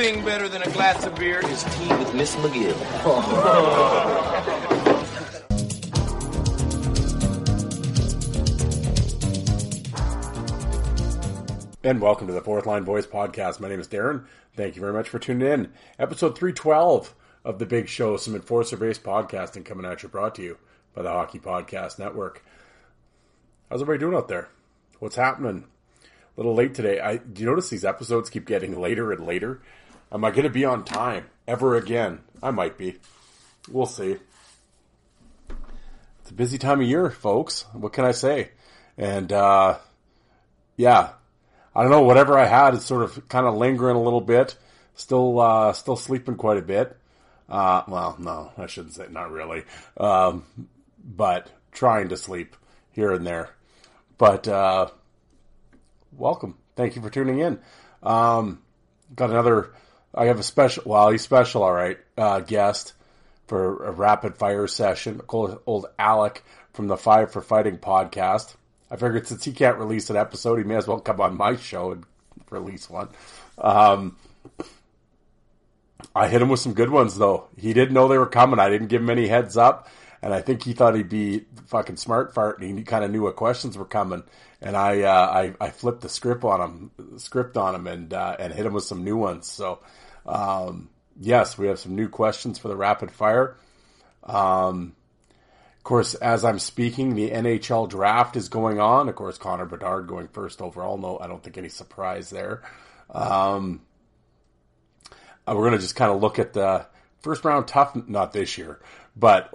Thing better than a glass of beer is tea with Miss McGill. And welcome to the Fourth Line Voice Podcast. My name is Darren. Thank you very much for tuning in. Episode 312 of The Big Show, some enforcer based podcasting coming at you, brought to you by the Hockey Podcast Network. How's everybody doing out there? What's happening? A little late today. I Do you notice these episodes keep getting later and later? Am I going to be on time ever again? I might be. We'll see. It's a busy time of year, folks. What can I say? And, uh, yeah, I don't know. Whatever I had is sort of kind of lingering a little bit. Still, uh, still sleeping quite a bit. Uh, well, no, I shouldn't say not really. Um, but trying to sleep here and there. But uh, welcome. Thank you for tuning in. Um, got another. I have a special. Well, he's special, all right. Uh, guest for a rapid fire session. Old, old Alec from the Five for Fighting podcast. I figured since he can't release an episode, he may as well come on my show and release one. Um, I hit him with some good ones though. He didn't know they were coming. I didn't give him any heads up, and I think he thought he'd be fucking smart fart, and he kind of knew what questions were coming. And I, uh, I, I flipped the script on him, script on him, and uh, and hit him with some new ones. So, um, yes, we have some new questions for the rapid fire. Um, of course, as I'm speaking, the NHL draft is going on. Of course, Connor Bedard going first overall. No, I don't think any surprise there. Um, uh, we're going to just kind of look at the first round tough, not this year, but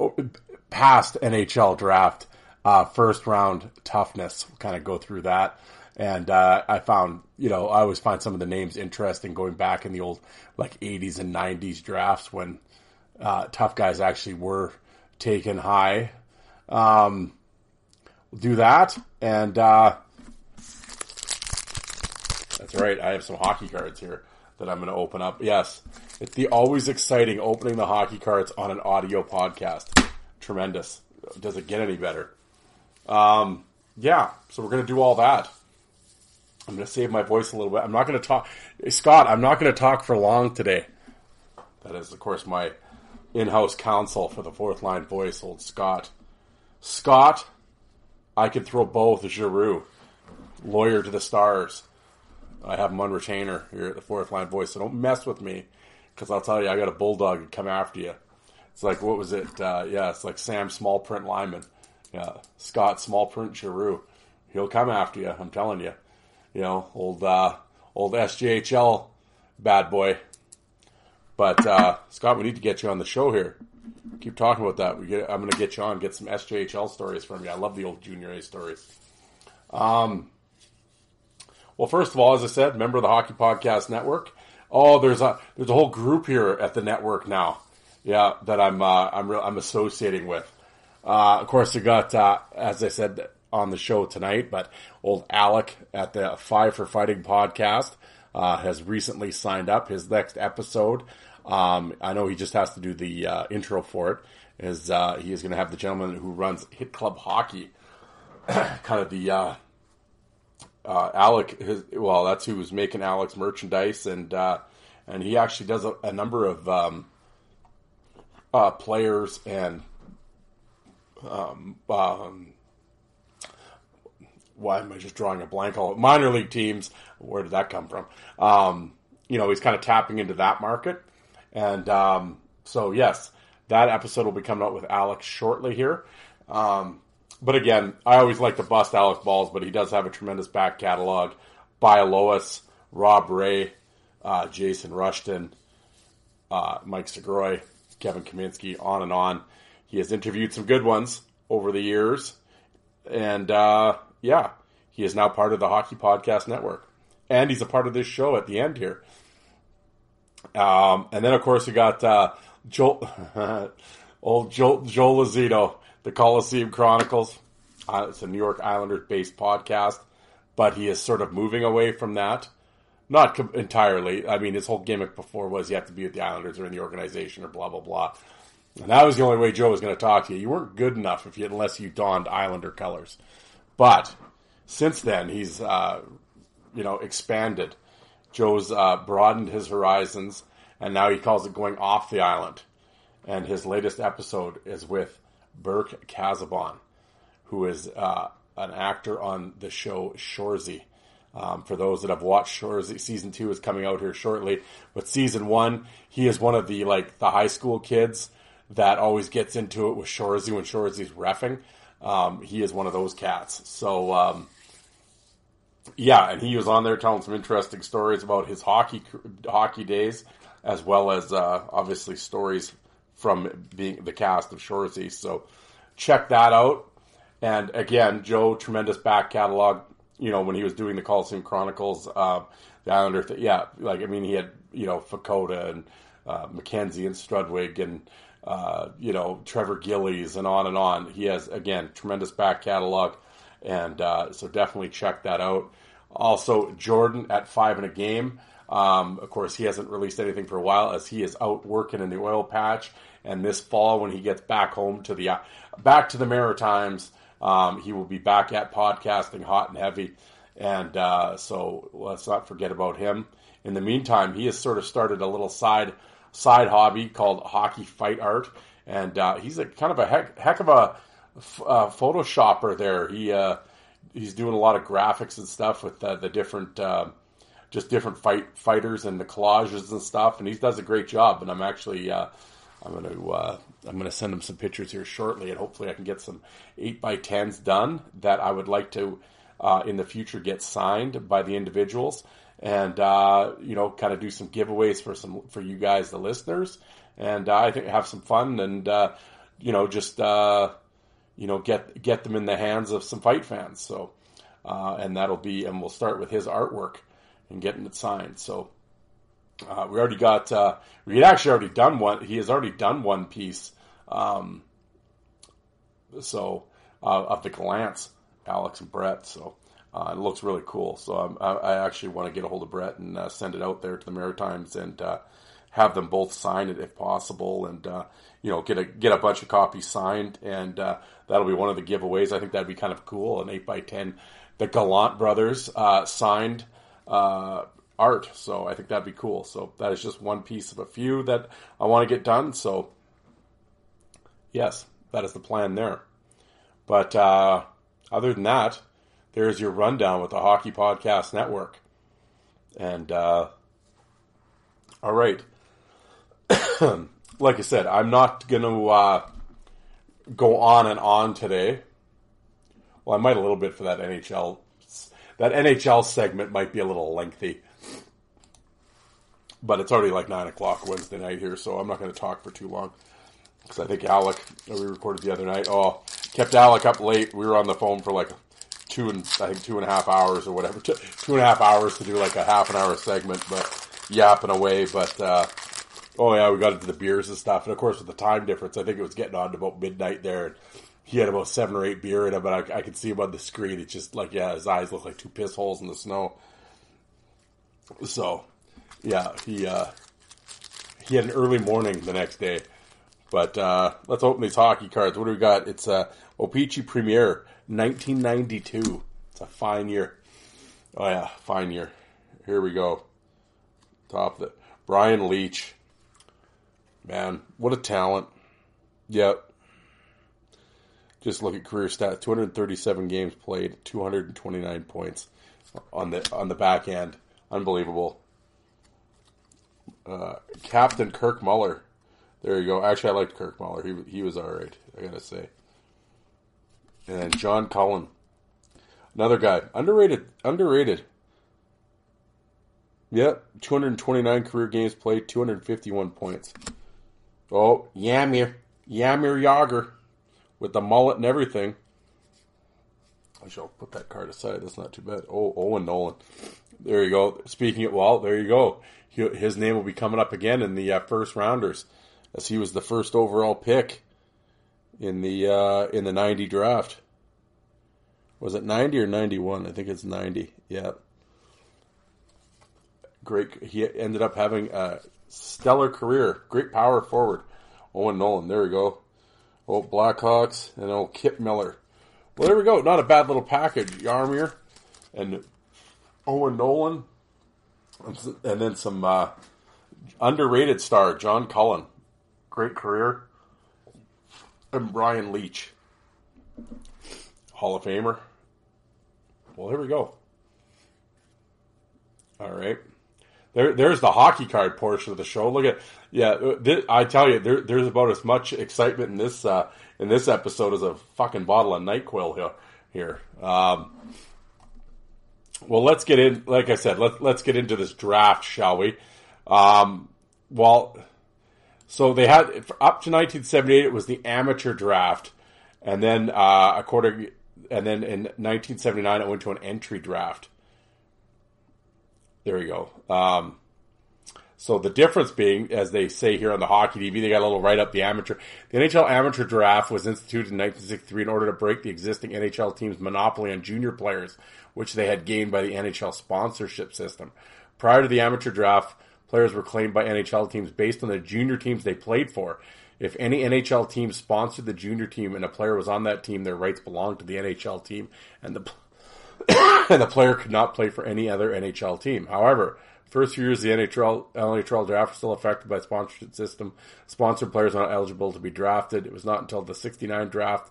past NHL draft, uh, first round toughness. We'll kind of go through that. And uh, I found, you know, I always find some of the names interesting going back in the old like 80s and 90s drafts when uh, tough guys actually were taken high. Um, we'll do that. And uh, that's right. I have some hockey cards here that I'm going to open up. Yes, it's the always exciting opening the hockey cards on an audio podcast. Tremendous. Does it get any better? Um, yeah, so we're going to do all that. I'm going to save my voice a little bit. I'm not going to talk. Scott, I'm not going to talk for long today. That is, of course, my in house counsel for the fourth line voice, old Scott. Scott, I could throw both Giroux, lawyer to the stars. I have him on retainer here at the fourth line voice, so don't mess with me because I'll tell you, I got a bulldog and come after you. It's like, what was it? Uh, yeah, it's like Sam Small Print Lyman. Yeah, Scott Small Print Giroux. He'll come after you, I'm telling you. You know, old, uh, old SJHL bad boy. But, uh, Scott, we need to get you on the show here. Keep talking about that. Get, I'm going to get you on, get some SJHL stories from you. I love the old Junior A stories. Um, well, first of all, as I said, member of the Hockey Podcast Network. Oh, there's a there's a whole group here at the network now. Yeah, that I'm uh, I'm real I'm associating with. Uh, of course, we got uh, as I said on the show tonight, but old Alec at the Five for Fighting podcast uh, has recently signed up. His next episode, um, I know he just has to do the uh, intro for it. Is uh, he is going to have the gentleman who runs Hit Club Hockey, kind of the uh, Alec. His, well, that's who was making Alec's merchandise, and uh, and he actually does a, a number of um, uh, players and um, um, why am I just drawing a blank? All minor league teams. Where did that come from? Um, you know, he's kind of tapping into that market, and um, so yes, that episode will be coming out with Alex shortly here. Um, but again, I always like to bust Alex balls, but he does have a tremendous back catalog. By Lois, Rob Ray, uh, Jason Rushton, uh, Mike Segroy, Kevin Kaminski, on and on. He has interviewed some good ones over the years, and uh, yeah, he is now part of the Hockey Podcast Network, and he's a part of this show at the end here. Um, and then, of course, we got uh, Joel, old Joel, Joel Lazito, the Coliseum Chronicles. Uh, it's a New York Islanders based podcast, but he is sort of moving away from that. Not com- entirely. I mean, his whole gimmick before was you have to be with the Islanders or in the organization or blah, blah, blah. And that was the only way Joe was going to talk to you. You weren't good enough if you, unless you donned Islander colors. But since then, he's, uh, you know, expanded. Joe's uh, broadened his horizons, and now he calls it going off the island. And his latest episode is with Burke Casabon, who is uh, an actor on the show Shoresy. Um, for those that have watched Shoresy, season two is coming out here shortly. But season one, he is one of the like the high school kids that always gets into it with Shoresy when Shoresy's refing. Um, he is one of those cats. So um, yeah, and he was on there telling some interesting stories about his hockey hockey days, as well as uh, obviously stories from being the cast of Shoresy. So check that out. And again, Joe, tremendous back catalog. You know, when he was doing the Coliseum Chronicles, uh, the Islander, th- yeah, like I mean, he had you know Vukota and uh, McKenzie and Strudwick and uh, you know Trevor Gillies and on and on. He has again tremendous back catalog, and uh, so definitely check that out. Also, Jordan at five in a game. Um, of course, he hasn't released anything for a while as he is out working in the oil patch. And this fall, when he gets back home to the back to the Maritimes, um, he will be back at podcasting hot and heavy. And uh, so let's not forget about him. In the meantime, he has sort of started a little side side hobby called hockey fight art, and uh, he's a kind of a heck, heck of a uh, photoshopper. There, he uh, he's doing a lot of graphics and stuff with the different uh, just different fight fighters and the collages and stuff, and he does a great job. And I'm actually I'm going to uh, I'm going to send him some pictures here shortly, and hopefully I can get some eight by tens done that I would like to uh, in the future get signed by the individuals, and uh, you know, kind of do some giveaways for some for you guys, the listeners, and uh, I think have some fun and uh, you know just uh, you know get get them in the hands of some fight fans. So and that'll be and we'll start with his artwork and getting it signed. So. Uh, we already got. Uh, we had actually already done one. He has already done one piece. Um, so uh, of the Gallants, Alex and Brett. So uh, it looks really cool. So um, I, I, actually want to get a hold of Brett and uh, send it out there to the Maritimes and uh, have them both sign it if possible, and you know get a get a bunch of copies signed, and that'll be one of the giveaways. I think that'd be kind of cool. An eight by ten. The Gallant brothers signed art. So I think that'd be cool. So that is just one piece of a few that I want to get done. So yes, that is the plan there. But uh, other than that, there's your rundown with the Hockey Podcast Network. And uh, all right, like I said, I'm not going to uh, go on and on today. Well, I might a little bit for that NHL. That NHL segment might be a little lengthy but it's already like nine o'clock Wednesday night here, so I'm not going to talk for too long because I think Alec we recorded the other night. Oh, kept Alec up late. We were on the phone for like two and I think two and a half hours or whatever, two, two and a half hours to do like a half an hour segment, but yapping away. But uh, oh yeah, we got into the beers and stuff, and of course with the time difference, I think it was getting on to about midnight there. And, he had about seven or eight beer in him, but I, I could see him on the screen. It's just like, yeah, his eyes look like two piss holes in the snow. So, yeah, he uh, he had an early morning the next day. But uh, let's open these hockey cards. What do we got? It's uh, O-Pee-Chee Premier 1992. It's a fine year. Oh yeah, fine year. Here we go. Top the Brian Leetch. Man, what a talent. Yep. Just look at career stats: 237 games played, 229 points on the on the back end. Unbelievable. Uh, Captain Kirk Muller. There you go. Actually, I liked Kirk Muller. He he was all right. I gotta say. And John Cullen, another guy, underrated, underrated. Yep, 229 career games played, 251 points. Oh, Jaromir, Jaromir Jagr, with the mullet and everything. I shall put that card aside. That's not too bad. Oh, Owen Nolan. There you go. Speaking of, well, there you go. He, his name will be coming up again in the uh, first rounders, as he was the first overall pick in the uh, in the ninety draft. Was it ninety or ninety one? I think it's ninety. Yeah. Great. He ended up having a stellar career. Great power forward. Owen Nolan. There we go. Old Blackhawks and old Kip Miller. Well, there we go. Not a bad little package. Jaromir and Owen Nolan, and then some uh, underrated star John Cullen. Great career. And Brian Leetch, Hall of Famer. Well, here we go. All right. There, there's the hockey card portion of the show. Look at, yeah, this, I tell you, there, there's about as much excitement in this uh, in this episode as a fucking bottle of Nyquil here. Here, um, well, let's get in. Like I said, let's let's get into this draft, shall we? Um, well, so they had up to 1978. It was the amateur draft, and then uh, according, and then in 1979 it went to an entry draft. There we go. Um, so the difference being, as they say here on the Hockey TV, they got a little write up the amateur. The NHL amateur draft was instituted in 1963 in order to break the existing NHL team's monopoly on junior players, which they had gained by the NHL sponsorship system. Prior to the amateur draft, players were claimed by NHL teams based on the junior teams they played for. If any NHL team sponsored the junior team and a player was on that team, their rights belonged to the NHL team, and the and the player could not play for any other NHL team. However, first few years the NHL NHL draft was still affected by sponsorship system. Sponsored players were not eligible to be drafted. It was not until the '69 draft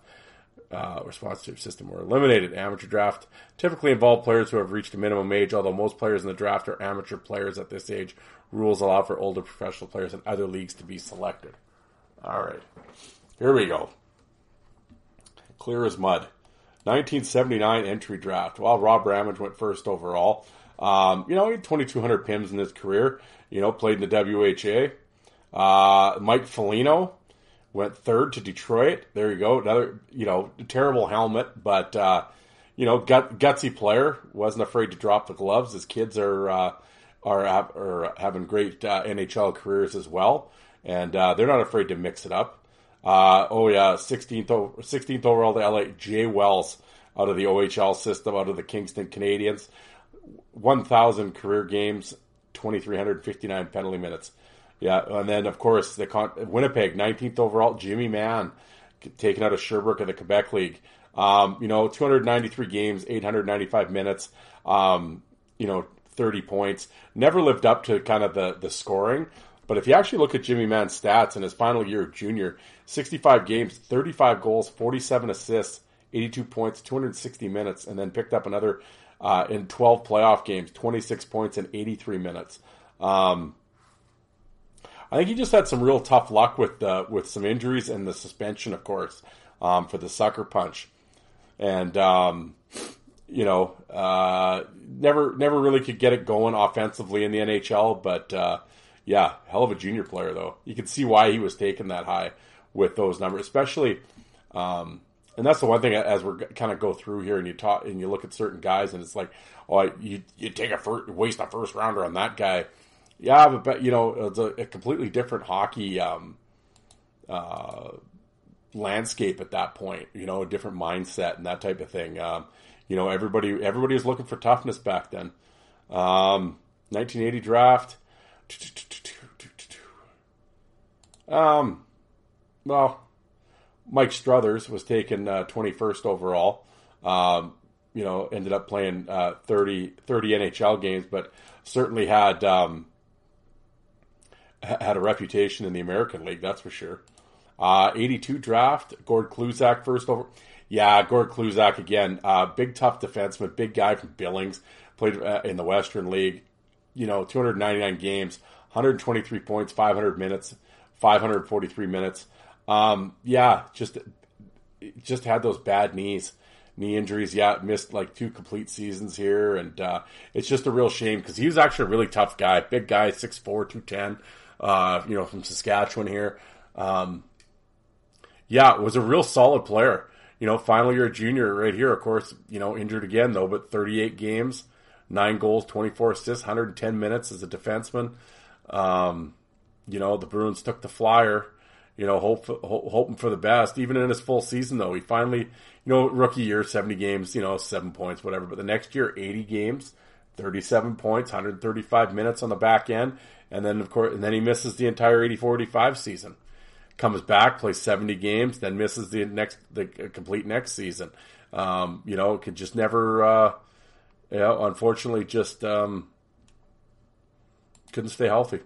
uh, or sponsorship system were eliminated. Amateur draft typically involve players who have reached a minimum age, although most players in the draft are amateur players at this age. Rules allow for older professional players in other leagues to be selected. All right, here we go. Clear as mud. 1979 entry draft. Well, Rob Ramage went first overall. Um, you know, he had 2,200 PIMs in his career. You know, played in the WHA. Uh, Mike Foligno went third to Detroit. There you go. Another, you know, terrible helmet, but, uh, you know, gut, gutsy player. Wasn't afraid to drop the gloves. His kids are, uh, are, are having great uh, NHL careers as well. And uh, they're not afraid to mix it up. Uh, oh yeah, 16th, 16th overall to LA, Jay Wells out of the OHL system, out of the Kingston Canadians. 1,000 career games, 2,359 penalty minutes. Yeah, and then of course the Con- Winnipeg, 19th overall, Jimmy Mann, taken out of Sherbrooke of the Quebec League. Um, you know, 293 games, 895 minutes. Um, you know, 30 points. Never lived up to kind of the the scoring. But if you actually look at Jimmy Mann's stats in his final year of junior, 65 games, 35 goals, 47 assists, 82 points, 260 minutes, and then picked up another uh, in 12 playoff games, 26 points in 83 minutes. Um, I think he just had some real tough luck with uh, with some injuries and the suspension, of course, um, for the sucker punch, and um, you know, uh, never never really could get it going offensively in the NHL. But uh, yeah, hell of a junior player though. You can see why he was taken that high with those numbers, especially. Um, and that's the one thing as we're kind of go through here and you talk and you look at certain guys and it's like, oh, you you take a first, waste a first rounder on that guy. Yeah, but, you know it's a, a completely different hockey um, uh, landscape at that point. You know, a different mindset and that type of thing. Um, you know, everybody everybody was looking for toughness back then. Um, 1980 draft. Um, well, Mike Struthers was taken uh, 21st overall. Um, you know, ended up playing uh, 30, 30 NHL games, but certainly had um, had a reputation in the American League, that's for sure. Uh, 82 draft, Gord Kluzak first over. Yeah, Gord Kluzak again, uh, big tough defenseman, big guy from Billings, played uh, in the Western League. You know, 299 games, 123 points, 500 minutes, 543 minutes. Um, yeah, just just had those bad knees, knee injuries. Yeah, missed like two complete seasons here, and uh, it's just a real shame because he was actually a really tough guy, big guy, 6'4", 210, uh, you know, from Saskatchewan here. Um, yeah, was a real solid player. you know, final year junior right here, of course, you know, injured again though, but 38 games, nine goals, 24 assists, 110 minutes as a defenseman. Um, you know, the Bruins took the flyer, you know, hope, hoping for the best. Even in his full season though, he finally, you know, rookie year, 70 games, you know, seven points, whatever. But the next year, 80 games, 37 points, 135 minutes on the back end. And then, of course, and then he misses the entire 84 85 season. Comes back, plays 70 games, then misses the next, the complete next season. Um, you know, could just never, uh, you know, unfortunately, just um, couldn't stay healthy.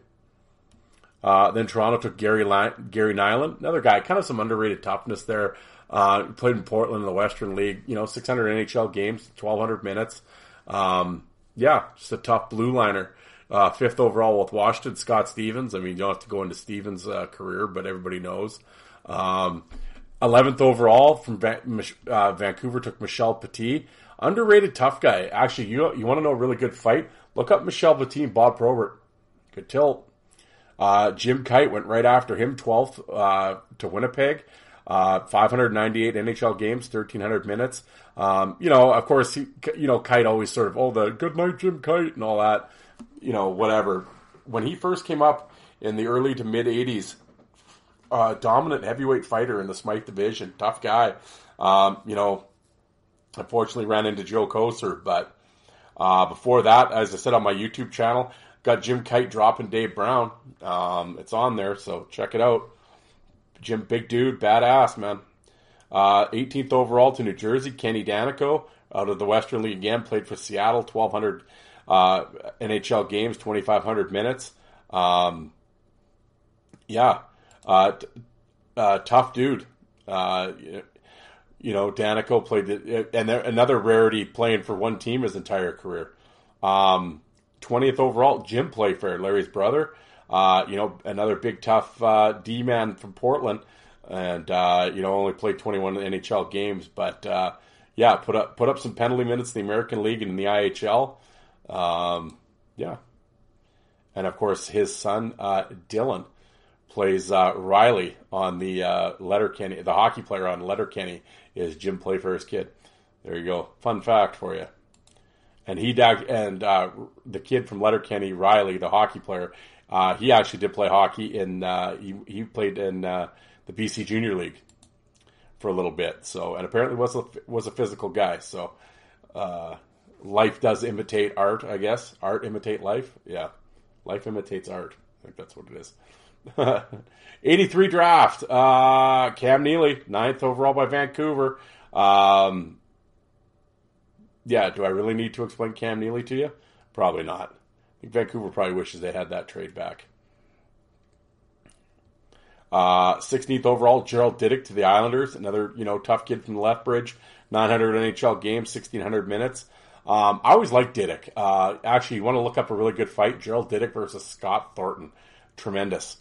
Uh, then Toronto took Gary Gary Nylund, another guy, kind of some underrated toughness there. Uh, played in Portland in the Western League, you know, 600 NHL games, 1,200 minutes. Um, yeah, just a tough blue liner. Uh, fifth overall with Washington, Scott Stevens. I mean, you don't have to go into Stevens' uh, career, but everybody knows. Um, 11th overall from uh, Vancouver took Michel Petit. Underrated tough guy. Actually, you you want to know a really good fight? Look up Michel Petit and Bob Probert. Good tilt. Uh, Jim Kyte went right after him, 12th uh, to Winnipeg. Uh, 598 NHL games, 1,300 minutes. Um, you know, of course, he, you know, Kyte always sort of, oh, the good night, Jim Kyte, and all that. You know, whatever. When he first came up in the early to mid 80s, uh, dominant heavyweight fighter in the Smythe division, tough guy. Um, you know, unfortunately ran into Joe Kocur, but uh, before that, as I said on my YouTube channel, got Jim Kyte dropping Dave Brown. Um, it's on there, so check it out. Jim, big dude, badass man. Uh, 18th overall to New Jersey, Kenny Daneyko out of the Western League again, played for Seattle, 1,200 uh, NHL games, 2,500 minutes. Um, yeah, uh, t- uh, tough dude. Uh, you know, Daneyko played, the, and another rarity playing for one team his entire career. Um, 20th overall, Jim Playfair, Larry's brother. Uh, you know, another big tough uh, D man from Portland, and uh, you know only played 21 NHL games, but uh, yeah, put up put up some penalty minutes in the American League and in the IHL. Um, yeah, and of course his son uh, Dylan plays uh, Riley on the Letterkenny. The hockey player on Letterkenny is Jim Playfair's kid. There you go, fun fact for you and he and uh, the kid from Letterkenny, Riley, the hockey player, uh, he actually did play hockey in. Uh, he he played in uh, the BC Junior League for a little bit. So and apparently was a, was a physical guy. So uh, life does imitate art, I guess. Art imitate life. Yeah, life imitates art. I think that's what it is. 83 draft. Uh, Cam Neely, ninth overall by Vancouver. Um, yeah, do I really need to explain Cam Neely to you? Probably not. I think Vancouver probably wishes they had that trade back. Uh, 16th overall, Gerald Diduck to the Islanders, another you know tough kid from the Lethbridge. 900 NHL games, 1600 minutes. Um, I always like Diduck. Uh, actually, you want to look up a really good fight: Gerald Diduck versus Scott Thornton. Tremendous.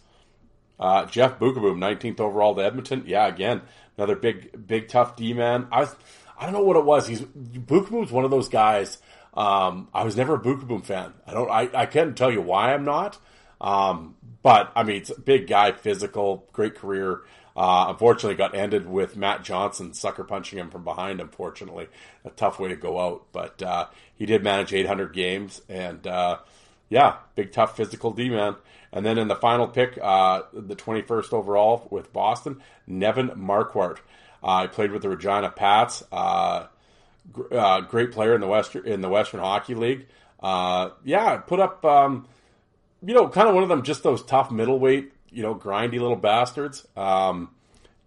Uh, Jeff Beukeboom, 19th overall to Edmonton. Yeah, again, another big, big tough D man. I was, I don't know what it was. He's Beukeboom's one of those guys um, I was never a Beukeboom fan. I don't. I, I can't tell you why I'm not. Um, but I mean, it's a big guy, physical, great career. Uh, unfortunately, got ended with Matt Johnson sucker punching him from behind. Unfortunately, a tough way to go out. But uh, he did manage 800 games, and uh, yeah, big tough physical D man. And then in the final pick, uh, the 21st overall with Boston, Nevin Markwart. Uh, he played with the Regina Pats. Uh, uh, great player in the Western in the Western Hockey League. Uh, yeah, put up, um, you know, kind of one of them, just those tough middleweight, you know, grindy little bastards. Um,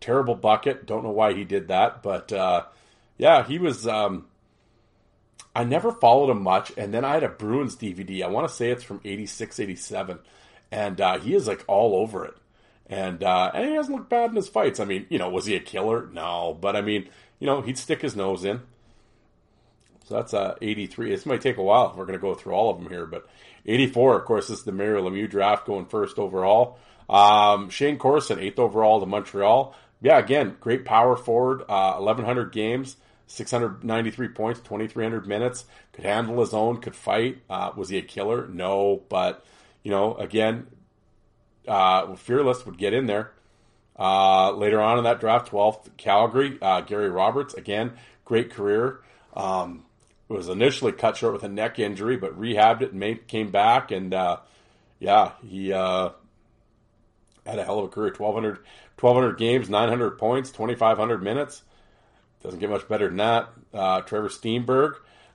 terrible bucket. Don't know why he did that, but uh, yeah, he was. Um, I never followed him much, and then I had a Bruins DVD. I want to say it's from 86, 87, and uh, he is like all over it. And uh, and he doesn't look bad in his fights. I mean, you know, was he a killer? No, but I mean, you know, he'd stick his nose in. So that's uh, 83. This might take a while if we're going to go through all of them here, but 84, of course, is the Mario Lemieux draft going first overall. Um, Shayne Corson, eighth overall to Montreal. Yeah, again, great power forward, uh, 1,100 games, 693 points, 2,300 minutes, could handle his own, could fight. Uh, was he a killer? No, but, you know, again, uh, fearless would get in there. Uh, later on in that draft, 12th, Calgary, uh, Gary Roberts, again, great career. Um, was initially cut short with a neck injury, but rehabbed it and made, came back. And uh, yeah, he uh, had a hell of a career 1,200, 1,200 games, 900 points, 2,500 minutes. Doesn't get much better than that. Uh, Trevor Stienburg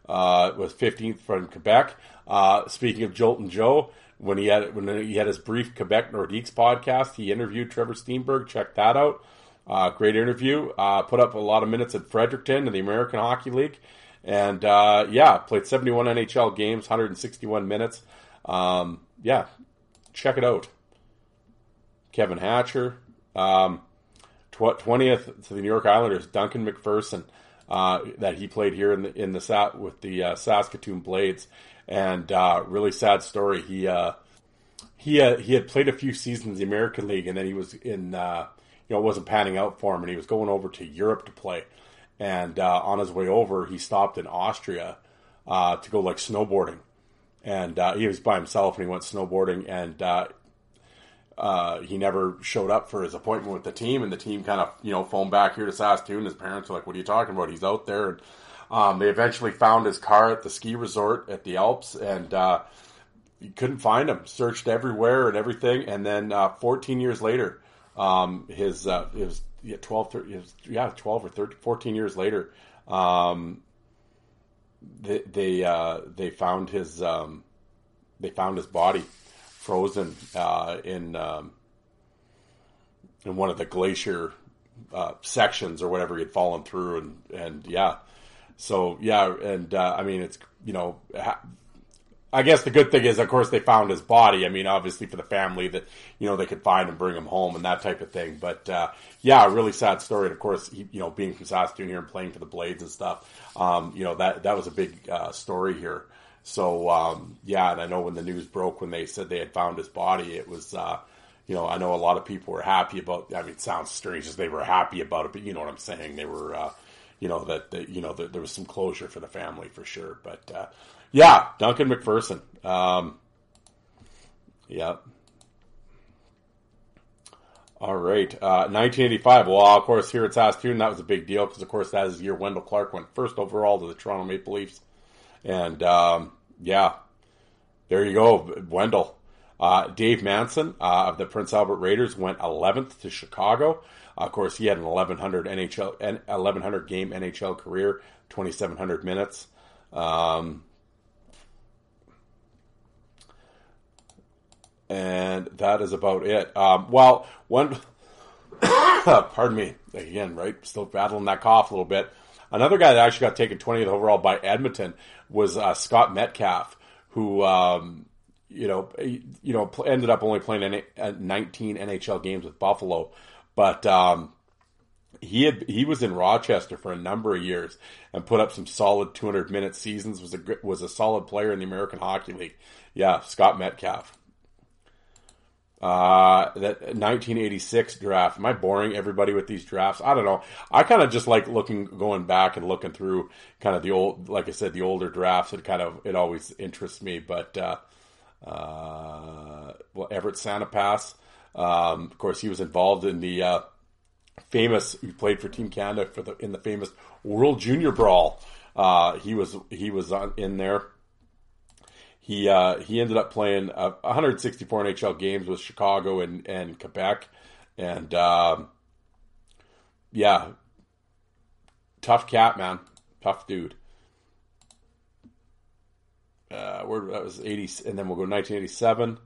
uh, was 15th from Quebec. Uh, speaking of Jolton Joe, when he had when he had his brief Quebec Nordiques podcast, he interviewed Trevor Stienburg. Check that out. Uh, great interview. Uh, put up a lot of minutes at Fredericton in the American Hockey League, and uh, yeah, played 71 NHL games, 161 minutes. Um, yeah, check it out. Kevin Hatcher, um, twentieth to the New York Islanders, Duncan MacPherson, uh, that he played here in the in the with the uh, Saskatoon Blades, and uh, really sad story. He uh, he uh, he had played a few seasons in the American League, and then he was in uh, you know wasn't panning out for him, and he was going over to Europe to play. And on his way over, he stopped in Austria to go like snowboarding, and he was by himself, and he went snowboarding, and uh, he never showed up for his appointment with the team, and the team kind of you know phoned back here to Saskatoon. His parents were like, "What are you talking about? He's out there." And um, they eventually found his car at the ski resort at the Alps, and uh, couldn't find him. Searched everywhere and everything, and then uh, 14 years later, um, his uh, it was yeah, 12, 13, was, yeah, 12 or 13, 14 years later, um, they they, uh, they found his um, they found his body frozen uh, in um, in one of the glacier uh, sections or whatever he had fallen through, and and yeah, so yeah, and uh, I mean it's you know. Ha- I guess the good thing is, of course, they found his body. I mean, obviously for the family that you know they could find and bring him home and that type of thing. But uh, yeah, really sad story. And of course, he, you know, being from Saskatoon here and playing for the Blades and stuff, um, you know that that was a big uh, story here. So um, yeah, and I know when the news broke when they said they had found his body, it was uh, you know I know a lot of people were happy about. I mean, it sounds strange as they were happy about it, but you know what I'm saying. They were uh, you know that, that you know that there was some closure for the family for sure. But uh, yeah, Duncan MacPherson. Um, yeah. All right, uh, 1985. Well, of course, here at Saskatoon, that was a big deal because, of course, that is the year Wendel Clark went first overall to the Toronto Maple Leafs, and um, yeah, there you go, Wendel. Uh, Dave Manson uh, of the Prince Albert Raiders went 11th to Chicago. Uh, of course, he had an 1100 NHL, 1100 game NHL career, 2700 minutes. Um, and that is about it. Um, well, one, pardon me, again, right? Still battling that cough a little bit. Another guy that actually got taken 20th overall by Edmonton was uh, Scott Metcalfe, who um, you know you know ended up only playing 19 NHL games with Buffalo, but um, he had he was in Rochester for a number of years and put up some solid 200 minute seasons. was a was a solid player in the American Hockey League. Yeah, Scott Metcalfe. Uh, that 1986 draft. Am I boring everybody with these drafts? I don't know. I kind of just like looking, going back and looking through kind of the old, like I said, the older drafts. It kind of, it always interests me. But, uh, uh, well, Everett Sanipass, um, of course, he was involved in the, uh, famous, he played for Team Canada for the, in the famous World Junior Brawl. Uh, he was, he was on, in there. He uh, he ended up playing uh, 164 NHL games with Chicago and, and Quebec, and um, yeah, tough cat man, tough dude. Uh, where that was 80, and then we'll go 1987.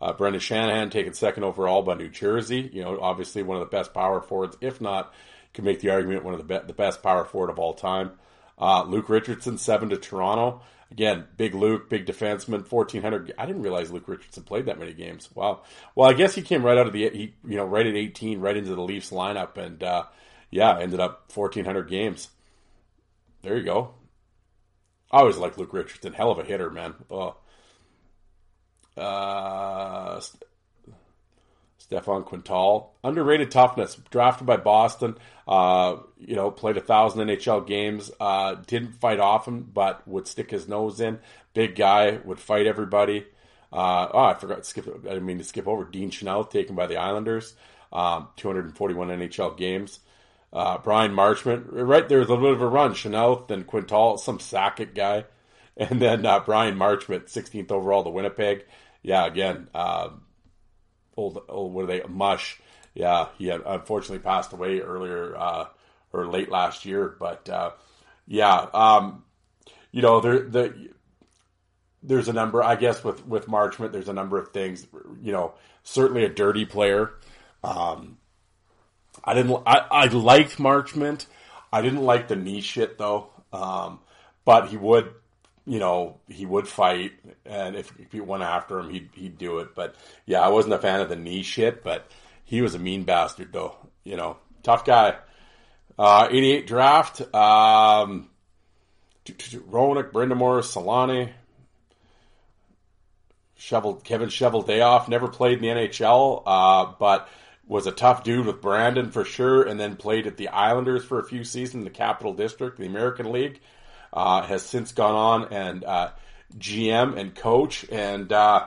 Uh, Brendan Shanahan taken second overall by New Jersey. You know, obviously one of the best power forwards, if not, can make the argument one of the be- the best power forward of all time. Uh, Luke Richardson seven to Toronto. Again, big Luke, big defenseman, fourteen hundred. I didn't realize Luke Richardson played that many games. Wow. Well, I guess he came right out of the he, you know right at eighteen, right into the Leafs lineup, and uh, yeah, ended up fourteen hundred games. There you go. I always like Luke Richardson, hell of a hitter, man. Oh. Uh, Stéphane Quintal, underrated toughness, drafted by Boston. Uh, you know, played a thousand NHL games. Uh, didn't fight often, but would stick his nose in. Big guy, would fight everybody. Uh, oh, I forgot to skip. I mean to skip over Dean Chanel, taken by the Islanders. um, 241 NHL games. Uh, Bryan Marchment, right there's a little bit of a run. Chanel, then Quintal, some Sakic guy, and then uh, Bryan Marchment, 16th overall to Winnipeg. Yeah, again, uh, old, old, what are they? Mush. Yeah, he had unfortunately passed away earlier uh, or late last year, but uh, yeah, um, you know, there the there's a number. I guess with with Marchment, there's a number of things. You know, certainly a dirty player. Um, I didn't. I, I liked Marchment. I didn't like the knee shit though. Um, but he would, you know, he would fight, and if, you went after him, he'd he'd do it. But yeah, I wasn't a fan of the knee shit. But he was a mean bastard though. You know, tough guy. Uh, 88 draft. Um, Roenick, Brind'Amour, Selanne, Shovel, Kevin Cheveldayoff never played in the NHL, uh, but was a tough dude with Brandon for sure, and then played at the Islanders for a few seasons, the Capital District, the American League. Uh, has since gone on and uh, GM and coach, and uh,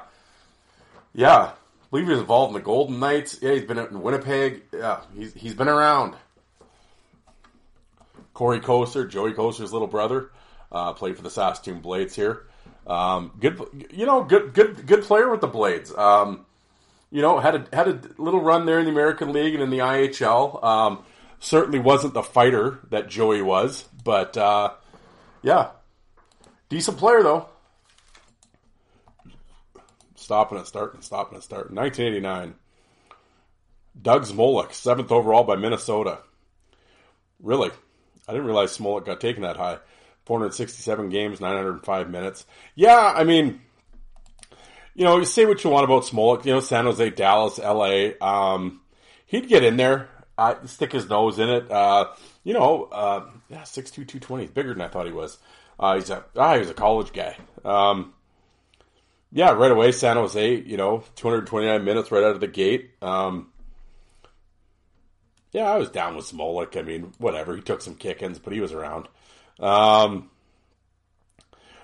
yeah, I believe he was involved in the Golden Knights. Yeah, he's been in Winnipeg. Yeah, he's he's been around. Corey Kocur, Joey Kocur's little brother, uh, played for the Saskatoon Blades here. Um, good, you know, good, good, good player with the Blades. Um, you know, had a had a little run there in the American League and in the IHL. Um, certainly wasn't the fighter that Joey was, but uh, yeah, decent player though. Stopping it, starting, stopping it, starting. 1989. Doug Zmolek, seventh overall by Minnesota. Really, I didn't realize Zmolek got taken that high. 467 games, 905 minutes. Yeah, I mean, you know, you say what you want about Zmolek. You know, San Jose, Dallas, L.A. Um, he'd get in there, uh, stick his nose in it. Uh, you know, uh, yeah, six two two twenty. Bigger than I thought he was. Uh, he's a ah, he's a college guy. Um, yeah, right away, San Jose. You know, 229 minutes right out of the gate. Um, yeah, I was down with Zmolek. I mean, whatever. He took some kickings, but he was around. Um,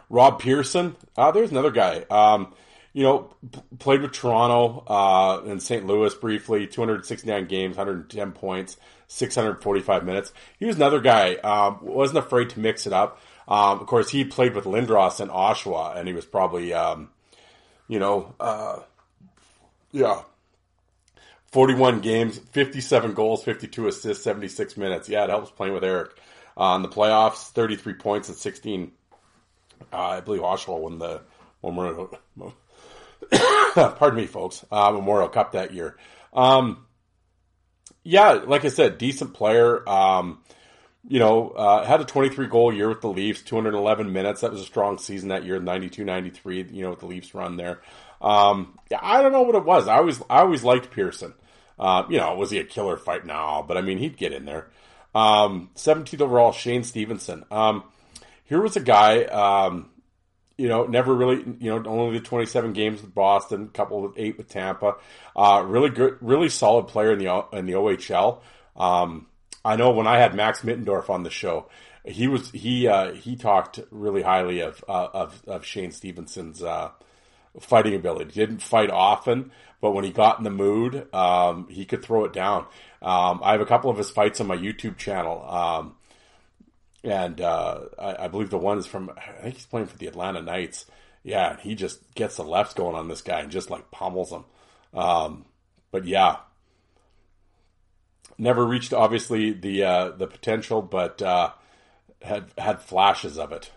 Rob Pearson. Uh, there's another guy. Um, you know, played with Toronto uh, and St. Louis briefly. 269 games, 110 points, 645 minutes. He was another guy. Um, wasn't afraid to mix it up. Um, of course, he played with Lindros and Oshawa, and he was probably, um, you know, uh, yeah, 41 games, 57 goals, 52 assists, 76 minutes. Yeah, it helps playing with Eric. On in the playoffs, 33 points and 16. Uh, I believe Oshawa won the Memorial. pardon me, folks. Uh, Memorial Cup that year. Um, yeah, like I said, decent player. Um, you know, uh, had a 23 goal year with the Leafs, 211 minutes. That was a strong season that year, 92 93, you know, with the Leafs run there. Um, yeah, I don't know what it was. I always, I always liked Pearson. Uh, you know, was he a killer fight? now? but I mean, he'd get in there. Um, 17th overall, Shane Stevenson. Um, here was a guy, um, you know, never really, you know, only the 27 games with Boston, a couple of eight with Tampa. Uh, really good, really solid player in the in the OHL. Um, I know when I had Max Mittendorf on the show, he was he uh, he talked really highly of uh, of, of Shane Stevenson's uh, fighting ability. He didn't fight often, but when he got in the mood, um, he could throw it down. Um, I have a couple of his fights on my YouTube channel. And uh, I, I, believe the one is from, I think he's playing for the Atlanta Knights. Yeah, he just gets the lefts going on this guy and just like pummels him. Um, but yeah, never reached obviously the uh, the potential, but uh, had had flashes of it.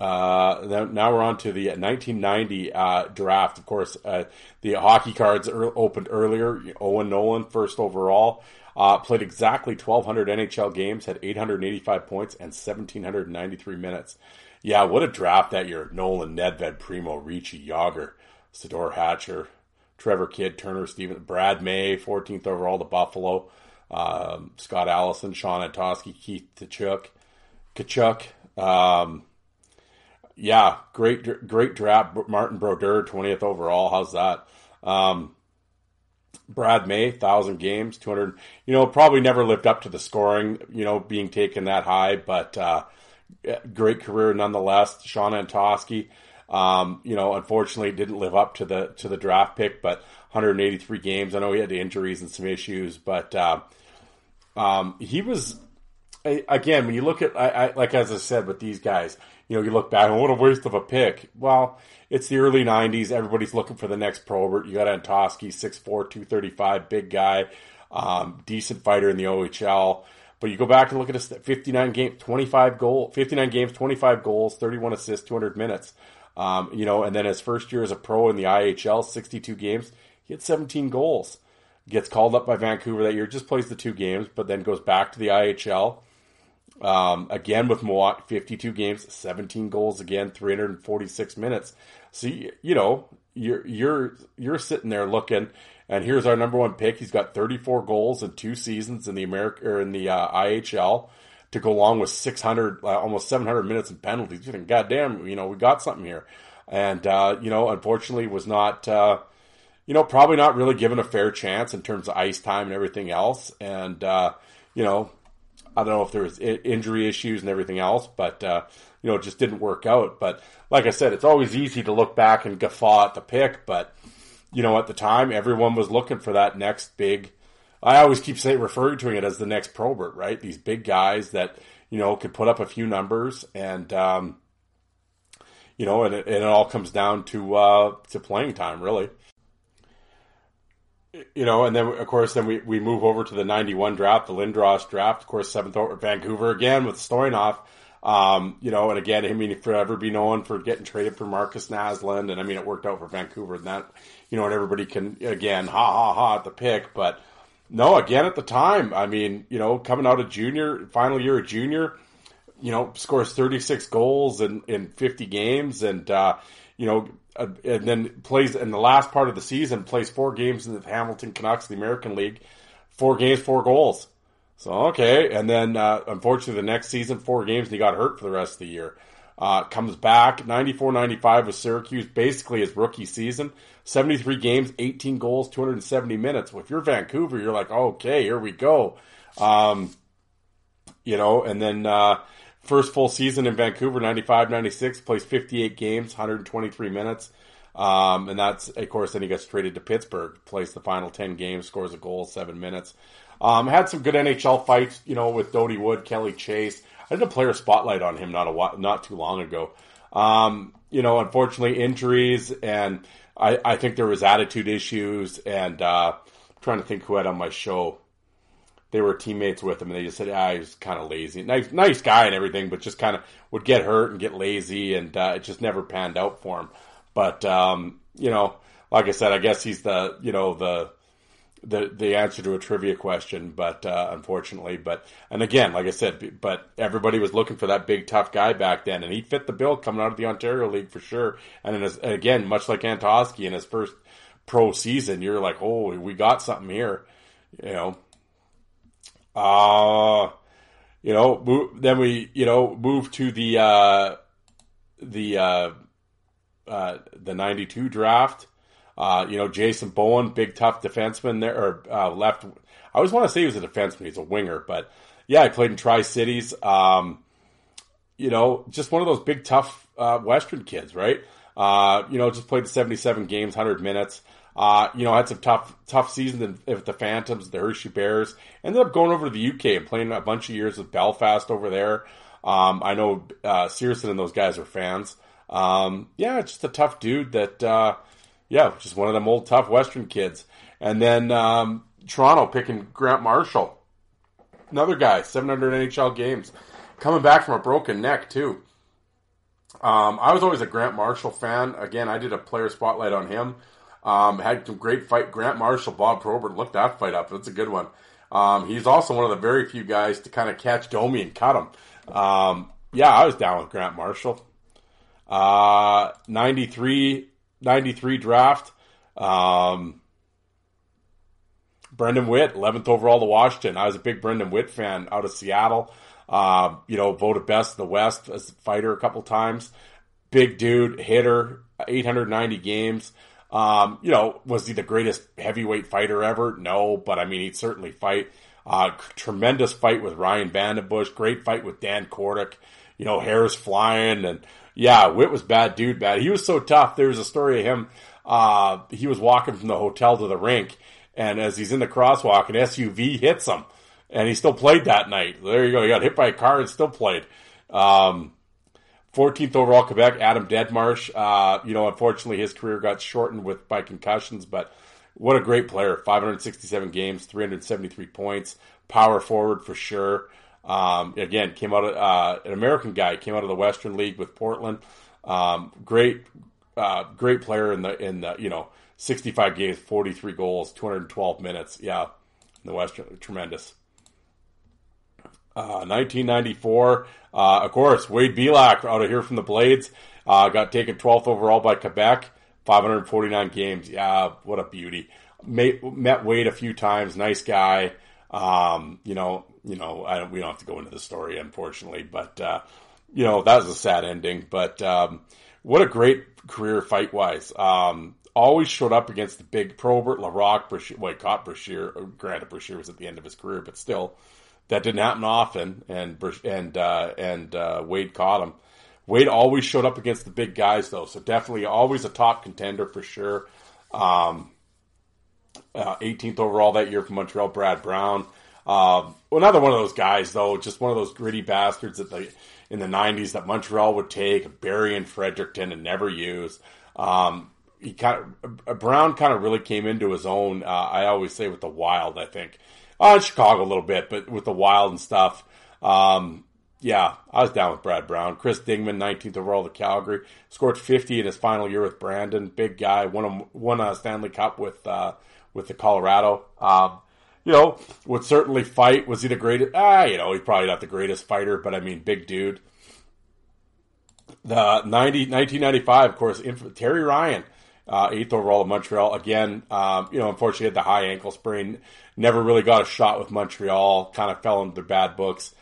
Uh, now we're on to the 1990 uh, draft. Of course, uh, the hockey cards er- opened earlier. Owen Nolan, first overall, uh, played exactly 1,200 NHL games, had 885 points and 1,793 minutes. Yeah, what a draft that year. Nolan, Nedved, Primeau, Ricci, Jagr, Sador Hatcher, Trevor Kidd, Turner, Steven, Brad May, 14th overall to Buffalo, um, Scott Allison, Shawn Antoski, Keith Tkachuk, Tkachuk, um, yeah, great, great draft. Martin Brodeur, twentieth overall. How's that? Um, Brad May, thousand games, two hundred. You know, probably never lived up to the scoring. You know, being taken that high, but uh, great career nonetheless. Shawn Antoski, Um, you know, unfortunately, didn't live up to the to the draft pick, but 183 games. I know he had injuries and some issues, but uh, um, he was again when you look at I, I, like as I said with these guys, you know, you look back and what a waste of a pick. Well, it's the early 90s. Everybody's looking for the next Probert. You got Antoski, 6'4", 235, big guy, um, decent fighter in the OHL. But you go back and look at his 59 game, 25 goal, 59 games, 25 goals, 31 assists, 200 minutes. Um, you know, and then his first year as a pro in the IHL, 62 games, he had 17 goals. Gets called up by Vancouver that year, just plays the two games, but then goes back to the IHL. Um, again with Milwaukee, 52 games, 17 goals again, 346 minutes. So you, you know, you're you're you're sitting there looking, and here's our number one pick. He's got 34 goals in two seasons in the America or in the uh, IHL to go along with 600, uh, almost 700 minutes in penalties. You think, goddamn, you know, we got something here. And, uh, you know, unfortunately was not, uh, you know, probably not really given a fair chance in terms of ice time and everything else. And, uh, you know, I don't know if there was injury issues and everything else, but, uh, you know, it just didn't work out. But like I said, it's always easy to look back and guffaw at the pick, but, you know, at the time, everyone was looking for that next big, I always keep saying referring to it as the next Probert, right? These big guys that you know could put up a few numbers, and um, you know, and it, and it, all comes down to uh, to playing time, really. You know, and then of course, then we, we move over to the '91 draft, the Lindros draft. Of course, seventh over Vancouver again with Stojanov. Um, you know, and again, I mean, forever be known for getting traded for Markus Naslund, and I mean, it worked out for Vancouver, and that, you know, and everybody can again, ha ha ha at the pick, but no, again at the time, I mean, you know, coming out of junior, final year of junior, you know, scores 36 goals in, in 50 games and, uh, you know, uh, and then plays in the last part of the season, plays four games in the Hamilton Canucks, the American League, four games, four goals. So, okay. And then, uh, unfortunately, the next season, four games, and he got hurt for the rest of the year. Uh, comes back 94 95 with Syracuse, basically his rookie season. 73 games, 18 goals, 270 minutes. Well, if you're Vancouver, you're like, okay, here we go. Um, you know, and then uh, first full season in Vancouver, 95 96, plays 58 games, 123 minutes. Um, and that's, of course, then he gets traded to Pittsburgh, plays the final 10 games, scores a goal, seven minutes. Um, had some good NHL fights, you know, with Dody Wood, Kelly Chase. I did a player spotlight on him not a while, not too long ago. Um, you know, unfortunately, injuries and I, I think there was attitude issues and uh, I'm trying to think who had on my show. They were teammates with him, and they just said, "Ah, he's kind of lazy. Nice, nice guy and everything, but just kind of would get hurt and get lazy, and uh, it just never panned out for him." But um, you know, like I said, I guess he's the you know the the the answer to a trivia question, but uh, unfortunately, but and again, like I said, but everybody was looking for that big tough guy back then, and he fit the bill coming out of the Ontario League for sure. And his, again, much like Antoski in his first pro season, you're like, oh, we got something here, you know. Uh you know, move, then we you know move to the uh, the uh, uh, the '92 draft. Uh, you know, Jason Bowen, big tough defenseman there, or uh, left. I always want to say he was a defenseman. He's a winger, but yeah, I played in Tri Cities. Um, you know, just one of those big tough uh, Western kids, right? Uh, you know, just played 77 games, 100 minutes. Uh, you know, had some tough tough seasons with the Phantoms, the Hershey Bears. Ended up going over to the UK and playing a bunch of years with Belfast over there. Um, I know uh, Searson and those guys are fans. Um, yeah, just a tough dude that uh, yeah, just one of them old tough Western kids. And then um, Toronto picking Grant Marshall, another guy, 700 NHL games, coming back from a broken neck too. Um, I was always a Grant Marshall fan. Again, I did a player spotlight on him. Um, had some great fight. Grant Marshall, Bob Probert, look that fight up. That's a good one. Um, he's also one of the very few guys to kind of catch Domi and cut him. Um, yeah, I was down with Grant Marshall. Uh, 93 93 draft. Um, Brendan Witt, 11th overall to Washington. I was a big Brendan Witt fan out of Seattle. Uh, you know, voted best in the West as a fighter a couple times. Big dude, hitter, 890 games. Um, you know, was he the greatest heavyweight fighter ever? No, but I mean, he'd certainly fight. Uh, tremendous fight with Ryan VandenBussche. Great fight with Dan Kordic. You know, hairs flying and Yeah, Witt was bad dude, bad. He was so tough. There was a story of him. Uh, he was walking from the hotel to the rink, and as he's in the crosswalk, an SUV hits him, and he still played that night. There you go. He got hit by a car and still played. Um, 14th overall Quebec, Adam Deadmarsh. Uh, you know, unfortunately, his career got shortened with by concussions, but what a great player! 567 games, 373 points, power forward for sure. Um, again, came out of uh, an American guy, came out of the Western League with Portland. Um, great, uh, great player in the in the you know 65 games, 43 goals, 212 minutes. Yeah, in the Western, tremendous. Uh, 1994, uh, of course, Wade Belak out of here from the Blades uh, got taken 12th overall by Quebec. 549 games. Yeah, what a beauty. Met, Wade a few times. Nice guy. Um, you know, you know, I, we don't have to go into the story, unfortunately, but uh, you know that was a sad ending. But um, what a great career fight wise. Um, always showed up against the big Probert, Laraque, Brashear. Well, caught Brashear. Granted, Brashear was at the end of his career, but still, that didn't happen often. And and uh, and uh, Wade caught him. Wade always showed up against the big guys, though, so definitely always a top contender for sure. Um, uh, 18th overall that year from Montreal, Brad Brown. Um, another one of those guys, though, just one of those gritty bastards that the in the 90s that Montreal would take, bury in Fredericton and never use. Um, he kind of Brown kind of really came into his own. Uh, I always say with the Wild, I think, uh, in Chicago a little bit, but with the Wild and stuff. Um, yeah, I was down with Brad Brown. Chris Dingman, 19th overall to Calgary, scored 50 in his final year with Brandon. Big guy, won a, won a Stanley Cup with uh, with the Colorado. Um, you know, would certainly fight. Was he the greatest? Ah, you know, he's probably not the greatest fighter, but I mean, big dude. The 90, 1995, of course, Terry Ryan, uh, eighth overall of Montreal. Again, um, you know, unfortunately had the high ankle sprain. Never really got a shot with Montreal. Kind of fell into their bad books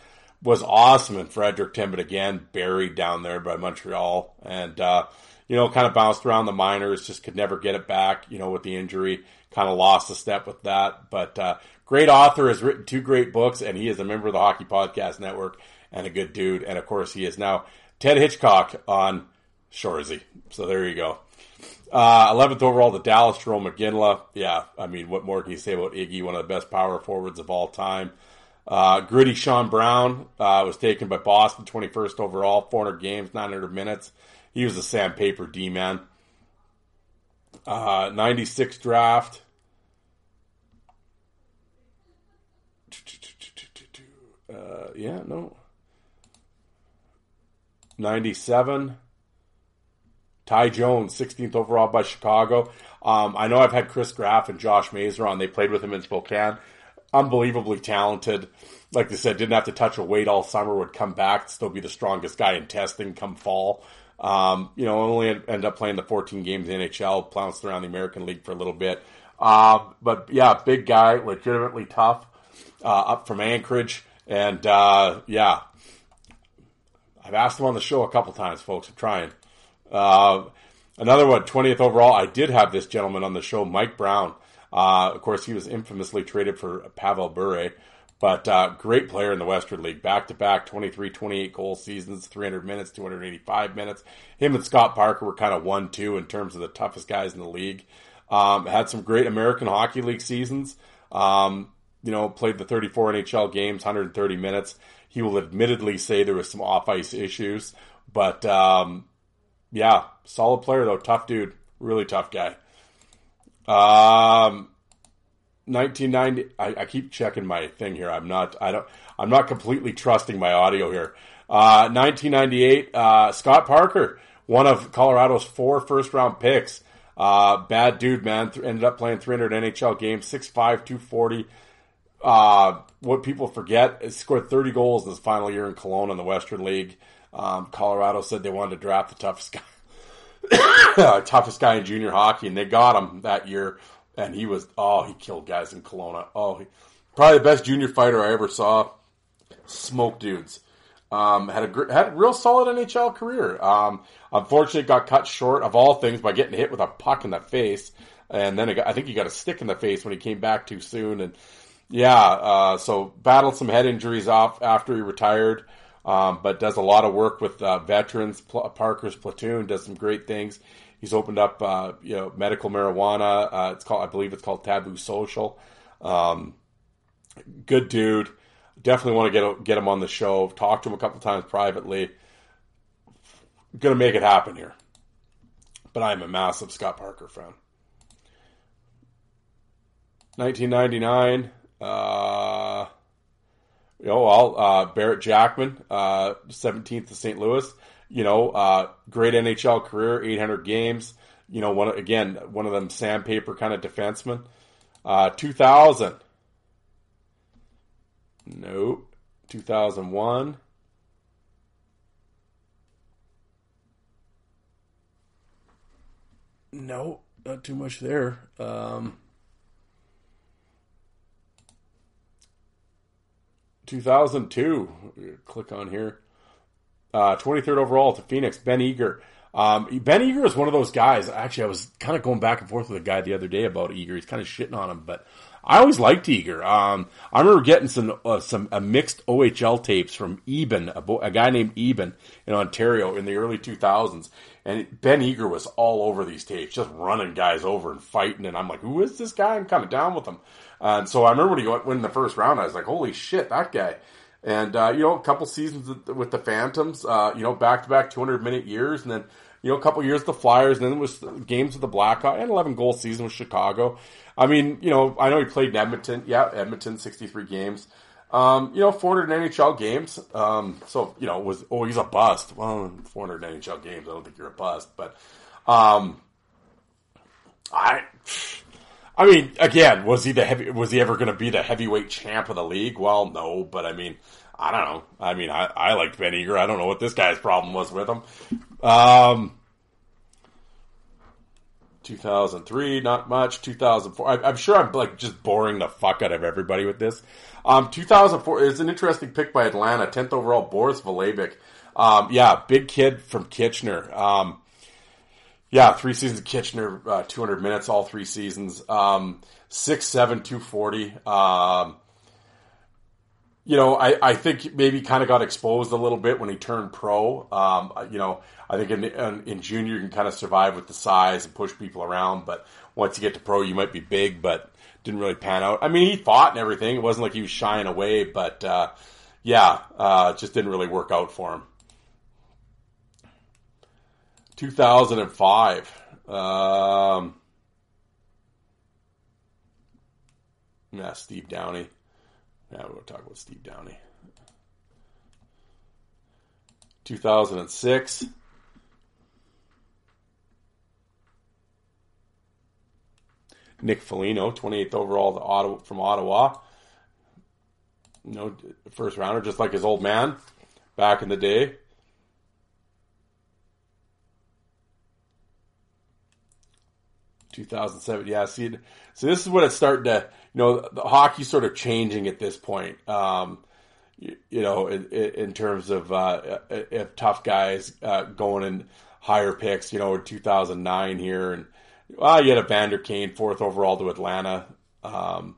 was awesome in Fredericton, but again, buried down there by Montreal. And, uh, you know, kind of bounced around the minors, just could never get it back, you know, with the injury. Kind of lost a step with that. But, uh, great author, has written two great books, and he is a member of the Hockey Podcast Network and a good dude. And of course, he is now Ted Hitchcock on Shoresy. So there you go. Uh, 11th overall, the Dallas Jarome Iginla. Yeah, I mean, what more can you say about Iggy? One of the best power forwards of all time. Uh, gritty Sean Brown uh, was taken by Boston, 21st overall, 400 games, 900 minutes. He was a sandpaper D man. Uh, 96 draft. Uh, yeah, no. 97. Ty Jones, 16th overall by Chicago. Um, I know I've had Chris Graff and Josh Mazer on. They played with him in Spokane unbelievably talented. Like they said, didn't have to touch a weight all summer. Would come back, still be the strongest guy in testing come fall. Um, you know, only end up playing the 14 games in NHL, pounced around the American League for a little bit. Um, but yeah, big guy, legitimately tough, uh, up from Anchorage. And uh, yeah, I've asked him on the show a couple times, folks. I'm trying. Uh, another one, 20th overall. I did have this gentleman on the show, Mike Brown. Uh, of course, he was infamously traded for Pavel Bure, but uh, great player in the Western League. Back to back 23, 28 goal seasons, 300 minutes, 285 minutes. Him and Scott Parker were kind of 1 2 in terms of the toughest guys in the league. Um, had some great American Hockey League seasons. Um, you know, played the 34 NHL games, 130 minutes. He will admittedly say there was some off ice issues, but um, yeah, solid player though. Tough dude, really tough guy. Um, 1990. I, I, keep checking my thing here. I'm not. I don't. I'm not completely trusting my audio here. Uh, 1998. Uh, Scott Parker, one of Colorado's four first round picks. Uh, bad dude, man. Th- ended up playing 300 NHL games, 6'5", 240. Uh, what people forget is scored 30 goals in his final year in Kelowna in the Western League. Um, Colorado said they wanted to draft the toughest guy toughest guy in junior hockey, and they got him that year. And he was oh, he killed guys in Kelowna. Oh, he, probably the best junior fighter I ever saw. Smoke dudes. Um, had a had a real solid NHL career. Um, unfortunately, got cut short of all things by getting hit with a puck in the face, and then got, I think he got a stick in the face when he came back too soon. And yeah, uh, so battled some head injuries off after he retired. Um, but does a lot of work with uh, veterans. Pl- Parker's platoon does some great things. He's opened up, uh, you know, medical marijuana. Uh, it's called, I believe, it's called Taboo Social. Um, good dude. Definitely want to get get him on the show. Talk to him a couple times privately. Going to make it happen here. But I am a massive Scott Parker fan. 1999. You know, uh, Barrett Jackman, uh, 17th to St. Louis. You know, uh, great NHL career, 800 games. You know, one again, one of them sandpaper kind of defensemen. Uh, 2000. Nope. 2001. No, not too much there. Um, 2002. Click on here. Uh, 23rd overall to Phoenix, Ben Eager. Um, ben Eager is one of those guys. Actually, I was kind of going back and forth with a guy the other day about Eager. He's kind of shitting on him, but I always liked Eager. Um, I remember getting some uh, some uh, mixed OHL tapes from Eben, a, bo- a, guy named Eben in Ontario in the early 2000s, and Ben Eager was all over these tapes, just running guys over and fighting. And I'm like, who is this guy? I'm kind of down with him. And so I remember when he went in the first round, I was like, holy shit, that guy. And, uh, you know, a couple seasons with the Phantoms, uh, you know, back to back 200 minute years. And then, you know, a couple years with the Flyers. And then it was games with the Blackhawks and 11 goal season with Chicago. I mean, you know, I know he played in Edmonton. Yeah, Edmonton, 63 games. Um, you know, 400 NHL games. Um, so, you know, was, oh, he's a bust. Well, 400 NHL games. I don't think you're a bust, but, um, I, I mean, again, was he the heavy? Was he ever going to be the heavyweight champ of the league? Well, no, but I mean, I don't know. I mean, I, I liked Ben Eager. I don't know what this guy's problem was with him. Um, 2003, not much. 2004, I, am sure I'm like just boring the fuck out of everybody with this. Um, 2004 is an interesting pick by Atlanta, 10th overall, Boris Valabik. Um, yeah, big kid from Kitchener. Um, yeah, three seasons of Kitchener, uh, 200 minutes, all three seasons. Um, 6'7", 240. Um, you know, I, I think maybe kind of got exposed a little bit when he turned pro. Um, you know, I think in, in, in, junior you can kind of survive with the size and push people around, but once you get to pro, you might be big, but didn't really pan out. I mean, he fought and everything. It wasn't like he was shying away, but uh, yeah, uh, just didn't really work out for him. 2005. Um, Steve Downey. Yeah, we'll talk about Steve Downey. 2006. Nick Foligno, 28th overall Ottawa, from Ottawa. No first rounder, just like his old man back in the day. 2007. Yeah, see, so this is what it's starting to, you know, the hockey's sort of changing at this point. Um, you, you, know, in, in terms of uh, if tough guys uh, going in higher picks, you know, in 2009 here, and well, you had Evander Kane fourth overall to Atlanta. Um,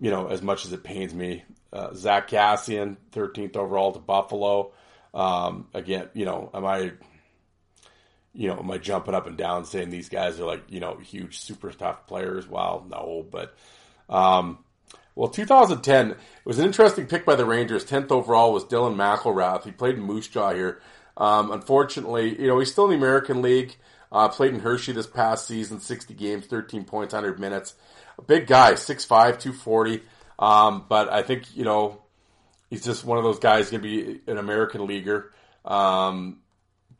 you know, as much as it pains me, uh, Zack Kassian, 13th overall to Buffalo. Um, again, you know, am I you know, am I jumping up and down saying these guys are like, you know, huge, super tough players? Well, no, but, um, well, 2010 it was an interesting pick by the Rangers. 10th overall was Dylan McIlrath. He played in Moose Jaw here. Um, unfortunately, you know, he's still in the American League. Uh, played in Hershey this past season, 60 games, 13 points, 100 minutes. A big guy, 6'5", 240. Um, but I think, you know, he's just one of those guys going to be an American leaguer. Um,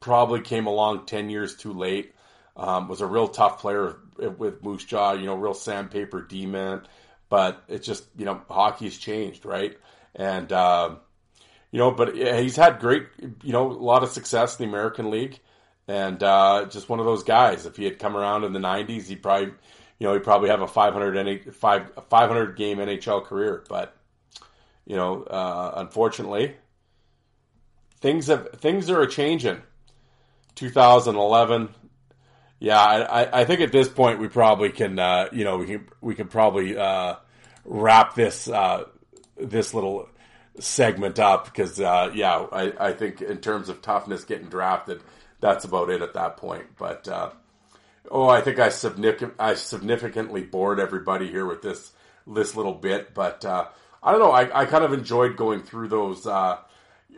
probably came along 10 years too late. Um, was a real tough player with Moose Jaw, you know, real sandpaper demon. But it's just, you know, hockey's changed, right? And, uh, you know, but he's had great, you know, a lot of success in the American League. And uh, just one of those guys. If he had come around in the 90s, he'd probably, you know, he'd probably have a 500, 500 game NHL career. But, you know, uh, unfortunately, things have things are a changing 2011. Yeah, I, I think at this point we probably can, uh, you know, we can we can probably uh, wrap this uh, this little segment up because uh, yeah, I, I think in terms of toughness getting drafted, that's about it at that point. But uh, oh, I think I significant I significantly bored everybody here with this this little bit, but uh, I don't know. I, I kind of enjoyed going through those.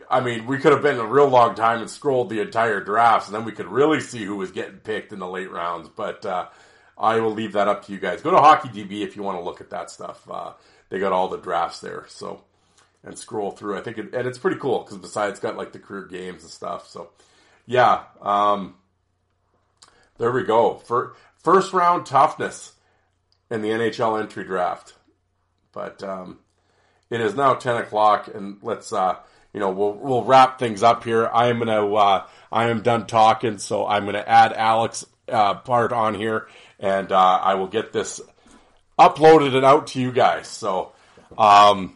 I mean, we could have been a real long time and scrolled the entire drafts, and then we could really see who was getting picked in the late rounds. But uh, I will leave that up to you guys. Go to HockeyDB if you want to look at that stuff. Uh, they got all the drafts there, so and scroll through. I think, it, and it's pretty cool because besides got like the career games and stuff. So yeah, um, there we go. For first round toughness in the NHL entry draft, but um, it is now ten o'clock, and let's. Uh, you know, we'll we'll wrap things up here. I am gonna uh, I am done talking, so I'm gonna add Alec's uh, part on here, and uh, I will get this uploaded and out to you guys. So, um,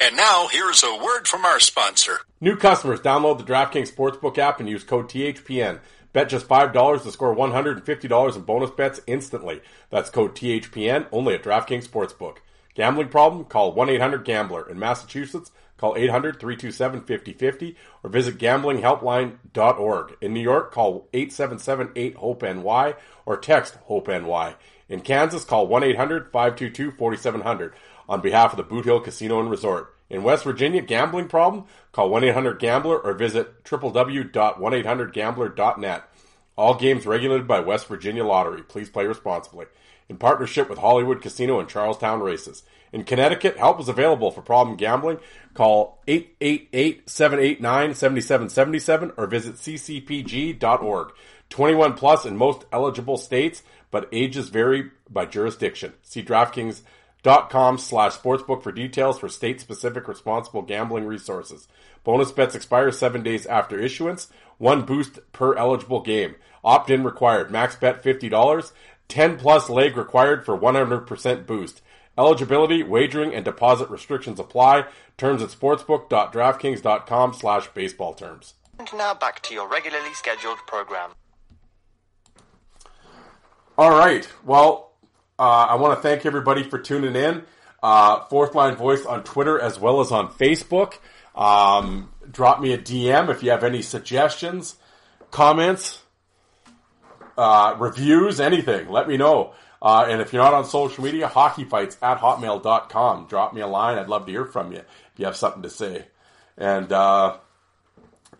and now here's a word from our sponsor. New customers download the DraftKings Sportsbook app and use code THPN. Bet just $5 to score $150 in bonus bets instantly. That's code THPN only at DraftKings Sportsbook. Gambling problem? Call 1-800-GAMBLER. In Massachusetts, Call 800-327-5050 or visit gamblinghelpline.org. In New York, call 877-8-HOPE-NY or text HOPE-NY. In Kansas, call 1-800-522-4700 on behalf of the Boot Hill Casino and Resort. In West Virginia, gambling problem? Call 1-800-GAMBLER or visit www.1800gambler.net. All games regulated by West Virginia Lottery. Please play responsibly. In partnership with Hollywood Casino and Charles Town Races. In Connecticut, help is available for problem gambling. Call 888-789-7777 or visit ccpg.org. 21 plus in most eligible states, but ages vary by jurisdiction. See DraftKings.com slash sportsbook for details for state-specific responsible gambling resources. Bonus bets expire seven days after issuance. One boost per eligible game. Opt-in required. Max bet $50. 10 plus leg required for 100% boost. Eligibility, wagering, and deposit restrictions apply. Terms at sportsbook.draftkings.com slash baseball terms. And now back to your regularly scheduled program. All right. Well, uh, I want to thank everybody for tuning in. Uh, Fourth Line Voice on Twitter as well as on Facebook. Um, drop me a DM if you have any suggestions, comments, uh, reviews, anything. Let me know. Uh, and if you're not on social media, hockeyfights at hotmail.com. Drop me a line. I'd love to hear from you if you have something to say. And, uh,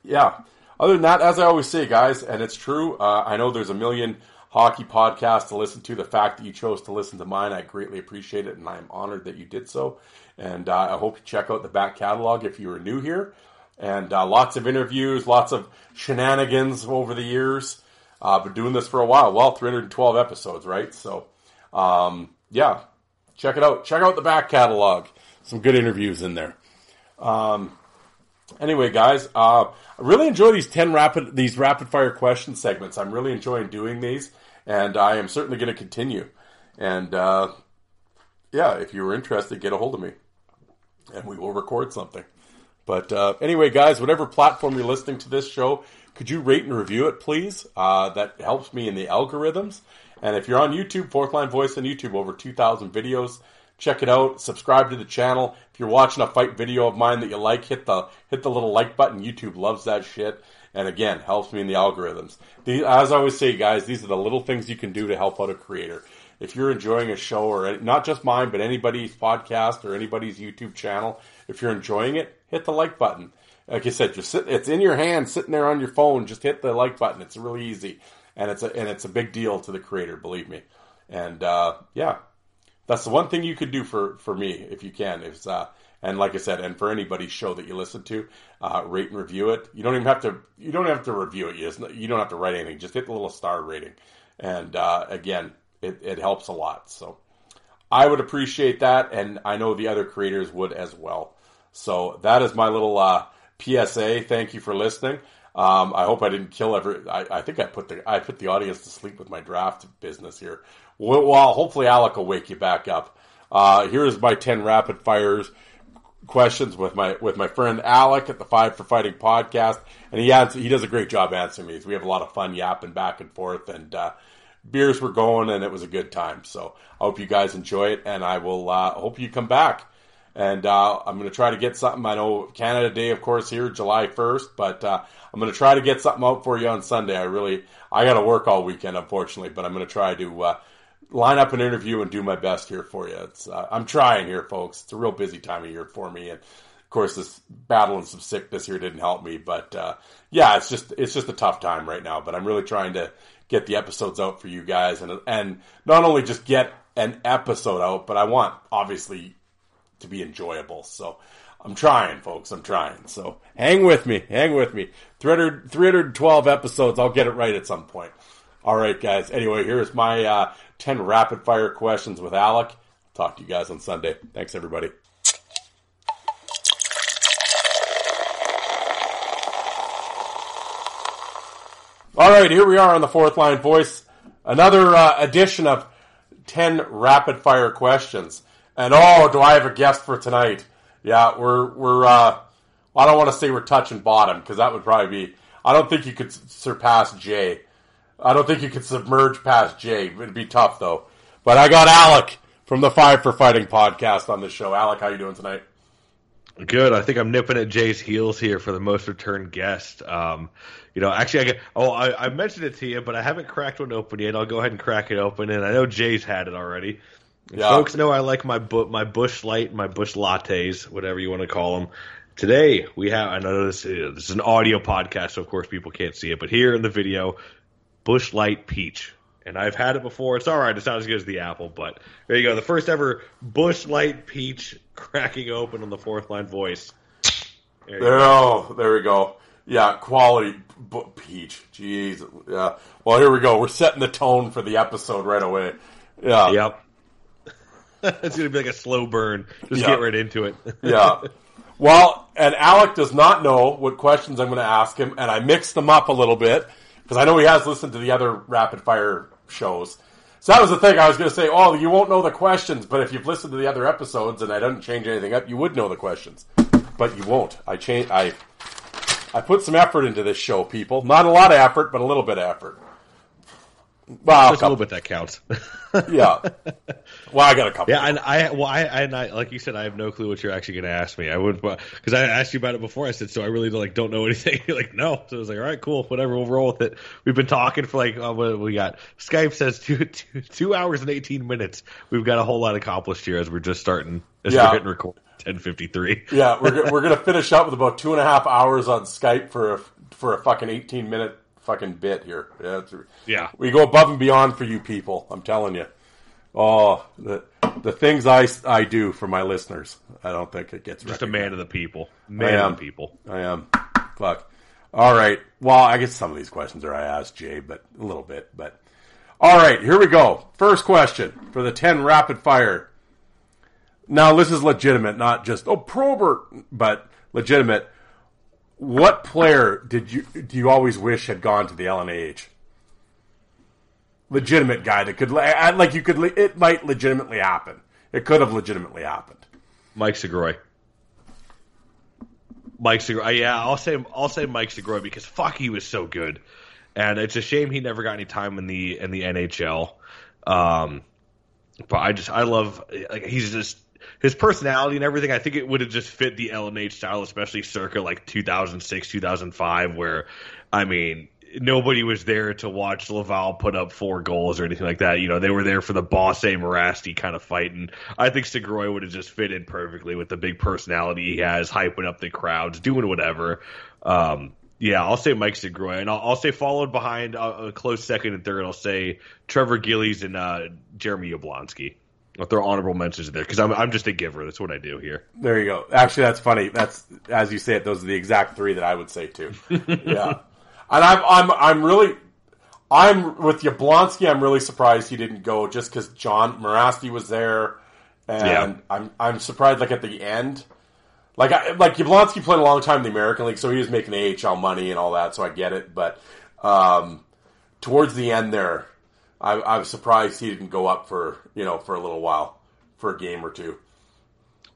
yeah. Other than that, as I always say, guys, and it's true, uh, I know there's a million hockey podcasts to listen to. The fact that you chose to listen to mine, I greatly appreciate it, and I'm honored that you did so. And uh, I hope you check out the back catalog if you are new here. And uh, lots of interviews, lots of shenanigans over the years. Uh, been doing this for a while. Well, 312 episodes, right? So um, yeah, check it out. Check out the back catalog. Some good interviews in there. Um, anyway, guys, uh, I really enjoy these ten rapid these rapid fire question segments. I'm really enjoying doing these, and I am certainly going to continue. And uh, yeah, if you were interested, get a hold of me, and we will record something. But uh, anyway, guys, whatever platform you're listening to this show, could you rate and review it, please? Uh, that helps me in the algorithms. And if you're on YouTube, Fourth Line Voice on YouTube, over 2,000 videos. Check it out. Subscribe to the channel. If you're watching a fight video of mine that you like, hit the hit the little like button. YouTube loves that shit. And again, helps me in the algorithms. As I always say, guys, these are the little things you can do to help out a creator. If you're enjoying a show, or not just mine, but anybody's podcast or anybody's YouTube channel, if you're enjoying it, hit the like button. Like I said, just sit, it's in your hand, sitting there on your phone. Just hit the like button. It's really easy and it's a and it's a big deal to the creator, believe me. And uh, yeah, that's the one thing you could do for for me if you can. Is uh, and like I said, and for anybody's show that you listen to, uh, rate and review it. You don't even have to. You don't have to review it. You just, you don't have to write anything. Just hit the little star rating, and uh, again, it, it helps a lot. So I would appreciate that, and I know the other creators would as well. So that is my little uh, PSA. Thank you for listening. Um, I hope I didn't kill every. I, I, think I put the I put the audience to sleep with my draft business here. Well, well hopefully Alec will wake you back up. Uh, here's my ten rapid fires questions with my with my friend Alec at the Five for Fighting podcast, and he answer, he does a great job answering these. We have a lot of fun yapping back and forth, and uh, beers were going, and it was a good time. So I hope you guys enjoy it, and I will uh, hope you come back. And uh, I'm going to try to get something. I know Canada Day, of course, here July 1st, but uh, I'm going to try to get something out for you on Sunday. I really, I got to work all weekend, unfortunately, but I'm going to try to uh, line up an interview and do my best here for you. Uh, I'm trying here, folks. It's a real busy time of year for me, and of course, this battling some sickness here didn't help me. But uh, yeah, it's just it's just a tough time right now. But I'm really trying to get the episodes out for you guys, and and not only just get an episode out, but I want obviously to be enjoyable. So I'm trying, folks. I'm trying. So hang with me. Hang with me. 300, 312 episodes. I'll get it right at some point. All right, guys. Anyway, here's my uh, 10 rapid fire questions with Alec. Talk to you guys on Sunday. Thanks, everybody. All right, here we are on the fourth line voice. Another uh, edition of 10 rapid fire questions. And oh, do I have a guest for tonight? Yeah, we're, we're, uh, I don't want to say we're touching bottom because that would probably be, I don't think you could surpass Jay. I don't think you could submerge past Jay. It'd be tough though. But I got Alec from the Five for Fighting podcast on the show. Alec, how you doing tonight? Good. I think I'm nipping at Jay's heels here for the most returned guest. Um, you know, actually, I get, oh, I, I, mentioned it to you, but I haven't cracked one open yet. I'll go ahead and crack it open, and I know Jay's had it already. Yeah. Folks know I like my bu- my Busch Light, my bush lattes, whatever you want to call them. Today we have. I know this, this is an audio podcast, so of course people can't see it, but here in the video, Busch Light Peach. And I've had it before. It's all right. It's not as good as the apple, but there you go. The first ever Busch Light Peach cracking open on the fourth line voice. There, there oh, there we go. Yeah, quality peach. Jeez. Yeah. Well, here we go. We're setting the tone for the episode right away. Yeah. Yep. it's going to be like a slow burn. Just yeah. get right into it. yeah. Well, and Alec does not know what questions I'm going to ask him, and I mixed them up a little bit because I know he has listened to the other rapid fire shows. So that was the thing. I was going to say, oh, you won't know the questions, but if you've listened to the other episodes and I didn't change anything up, you would know the questions. But you won't. I change. I I put some effort into this show, people. Not a lot of effort, but a little bit of effort. Well, Just a little bit that counts. yeah. Well, I got a couple. Yeah, and I well, I, and I like you said, I have no clue what you're actually going to ask me. I would because I asked you about it before. I said, so I really like don't know anything. You're like, no. So I was like, all right, cool, whatever. We'll roll with it. We've been talking for like uh, what we got. Skype says two, two, two hours and eighteen minutes. We've got a whole lot accomplished here as we're just starting as yeah. we're hitting record. 1053. yeah, we're we're gonna finish up with about two and a half hours on Skype for a, for a fucking 18 minute fucking bit here. Yeah, yeah. We go above and beyond for you people. I'm telling you. Oh, the the things I, I do for my listeners. I don't think it gets just a man of the people. Man of the people. I am. Fuck. All right. Well, I guess some of these questions are I asked Jay, but a little bit. But all right, here we go. First question for the ten rapid fire. Now this is legitimate, not just oh Probert, but legitimate. What player did you do you always wish had gone to the LNH? Legitimate guy that could like you could it might legitimately happen. It could have legitimately happened. Mike Segroy. Mike Segroy. Yeah, I'll say I'll say Mike Segroy because fuck, he was so good, and it's a shame he never got any time in the in the NHL. Um, but I just I love like he's just his personality and everything, I think it would have just fit the LNH style, especially circa like 2006, 2005, where, I mean, nobody was there to watch Laval put up four goals or anything like that. You know, they were there for the Boss A. Mirasty kind of fight. And I think Segroy would have just fit in perfectly with the big personality he has, hyping up the crowds, doing whatever. Um, yeah, I'll say Mike Segroy, and I'll, I'll say followed behind a, a, close second and third. I'll say Trevor Gillies and uh, Jeremy Yablonski. I'll throw honorable mentions in there because I'm I'm just a giver. That's what I do here. There you go. Actually, that's funny. That's as you say it. Those are the exact three that I would say too. yeah, and I'm I'm I'm really I'm with Yablonski. I'm really surprised he didn't go just because John Mirasty was there, and yeah. I'm I'm surprised like at the end. Like I, like Yablonski played a long time in the American League, so he was making AHL money and all that, so I get it. But um, towards the end there, I, I was surprised he didn't go up for you know for a little while for a game or two.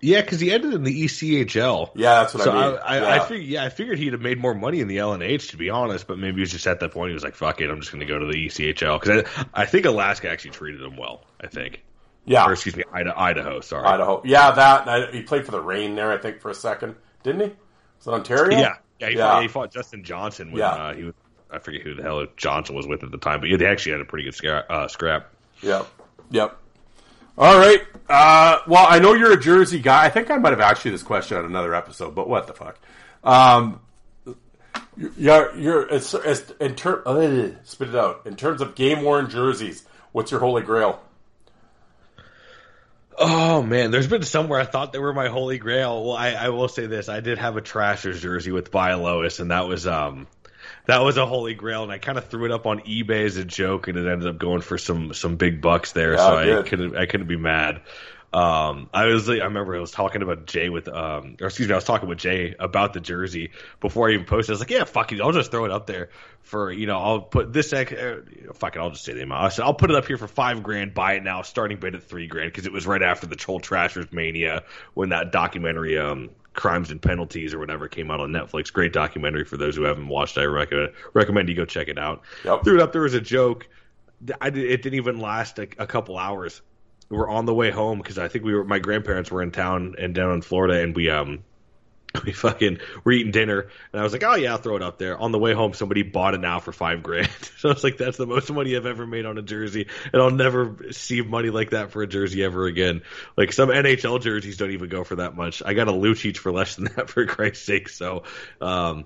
Yeah, because he ended in the ECHL. Yeah, that's what so I mean. I, I, yeah. I figured, yeah, I figured he'd have made more money in the LNH, to be honest. But maybe he was just at that point. He was like, "Fuck it, I'm just going to go to the ECHL." Because I, I think Alaska actually treated him well. I think. Yeah. or excuse me, Idaho. Idaho sorry. Idaho. Yeah, that I, he played for the Reign there, I think, for a second, didn't he? Was it Ontario? Yeah, yeah, he, Yeah. Fought, he fought Justin Johnson when Yeah. uh, he was. I forget who the hell Johnson was with at the time, but yeah, they actually had a pretty good scrap. Uh, scrap. Yep. Yep. All right. Uh, well, I know you're a Jersey guy. I think I might have asked you this question on another episode, but what the fuck? Um, you're, you're, it's, it's, in ter- uh, spit it out. In terms of game worn jerseys, what's your holy grail? Oh man, there's been somewhere I thought they were my holy grail. Well, I, I will say this: I did have a Trashers jersey with By Lois, and that was um, that was a holy grail. And I kind of threw it up on eBay as a joke, and it ended up going for some some big bucks there. Yeah, so it I couldn't I couldn't be mad. Um, I was I remember I was talking about Jay with um, or excuse me, I was talking with Jay about the jersey before I even posted. I was like, yeah, fuck it, I'll just throw it up there for you know, I'll put this ex- uh, fuck it, I'll just say the amount. I said I'll put it up here for five grand, buy it now, starting bid at three grand because it was right after the Troll Trashers mania when that documentary um crimes and penalties or whatever came out on Netflix. Great documentary for those who haven't watched. I recommend recommend you go check it out. Yep. Threw it up there as a joke. I did, it didn't even last a, a couple hours. We were on the way home because I think we were my grandparents were in town and down in Florida, and we um we fucking were eating dinner, and I was like, oh yeah, I'll throw it up there. On the way home, somebody bought it now for five grand. so I was like, that's the most money I've ever made on a jersey, and I'll never see money like that for a jersey ever again. Like some NHL jerseys don't even go for that much. I got a Lucic for less than that for Christ's sake. So. um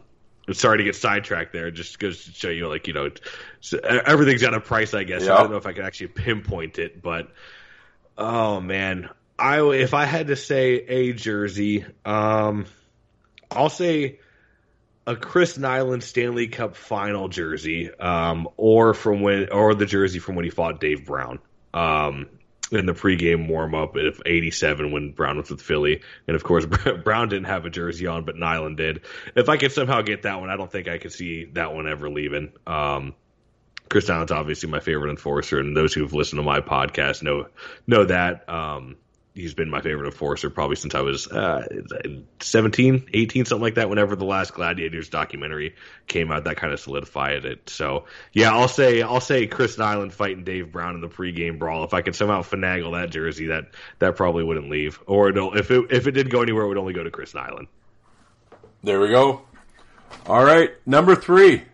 I'm sorry to get sidetracked there. Just goes to show you, like you know, everything's got a price. I guess Yeah. I don't know if I can actually pinpoint it, but oh man, I if I had to say a jersey, um, I'll say a Chris Nilan Stanley Cup Final jersey, um, or from when, or the jersey from when he fought Dave Brown, um, in the pregame warm up of '87 when Brown was with Philly, and of course Brown didn't have a jersey on, but Nilan did. If I could somehow get that one, I don't think I could see that one ever leaving. Um, Chris Nilan's obviously my favorite enforcer, and those who've listened to my podcast know know that. Um, he's been my favorite enforcer probably since I was uh, 17, 18, something like that. Whenever the last Gladiators documentary came out, that kind of solidified it. So yeah, I'll say I'll say Chris Nilan fighting Dave Brown in the pregame brawl. If I could somehow finagle that jersey, that that probably wouldn't leave. Or if it if it did go anywhere, it would only go to Chris Nilan. There we go. All right, number three.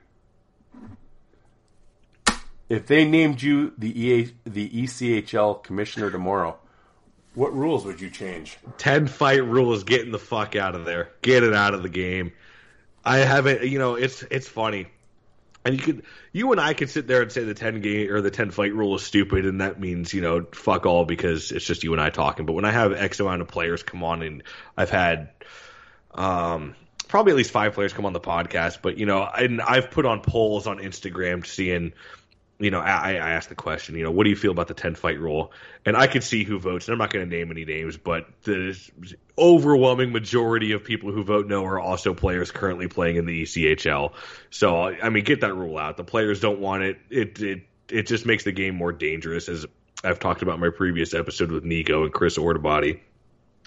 If they named you the EA, the ECHL commissioner tomorrow, what rules would you change? ten fight rule is getting the fuck out of there. Get it out of the game. I haven't. You know, it's it's funny, and you could you and I could sit there and say the ten game or the ten fight rule is stupid, and that means you know fuck all because it's just you and I talking. But when I have X amount of players come on, and I've had um probably at least five players come on the podcast, but you know, and I've put on polls on Instagram seeing you know, I, I asked the question, you know, what do you feel about the 10 fight rule? And I could see who votes. And I'm not going to name any names, but the overwhelming majority of people who vote no are also players currently playing in the ECHL. So, I mean, get that rule out. The players don't want it. It, it, it just makes the game more dangerous, as I've talked about in my previous episode with Nico and Chris Ordebody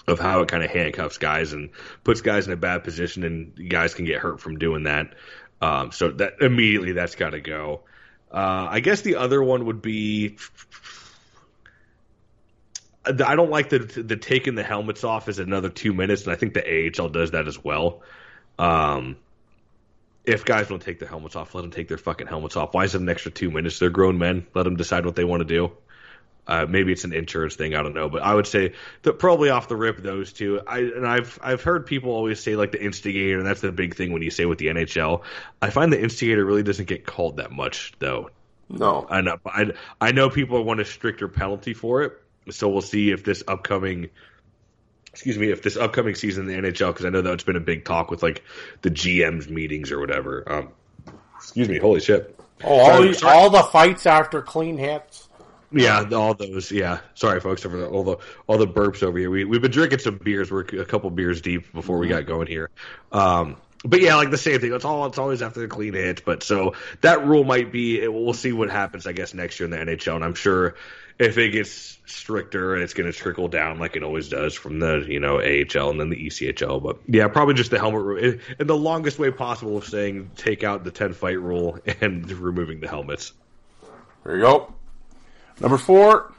of how it kind of handcuffs guys and puts guys in a bad position, and guys can get hurt from doing that. Um, so that immediately that's got to go. Uh, I guess the other one would be. I don't like the the taking the helmets off is another two minutes, and I think the AHL does that as well. Um, if guys don't take their helmets off, let them take their fucking helmets off. Why is it an extra two minutes? They're grown men. Let them decide what they want to do. Uh, maybe it's an insurance thing. I don't know, but I would say that probably off the rip those two. I and I've I've heard people always say like the instigator, and that's the big thing when you say with the NHL. I find the instigator really doesn't get called that much though. No. I know I, I know people want a stricter penalty for it, so we'll see if this upcoming excuse me if this upcoming season in the NHL because I know that's been a big talk with like the GM's meetings or whatever. Um, excuse me, holy shit. Oh, all, Sorry, sorry. all the fights after clean hits. Yeah, all those. Yeah, sorry, folks, over the, all the all the burps over here. We we've been drinking some beers. We're a couple beers deep before we got going here. Um, but yeah, like the same thing. It's all it's always after the clean hits. But so that rule might be. We'll see what happens. I guess next year in the NHL, and I'm sure if it gets stricter, it's going to trickle down like it always does from the you know AHL and then the ECHL. But yeah, probably just the helmet rule in the longest way possible of saying take out the ten fight rule and removing the helmets. There you go. Number four.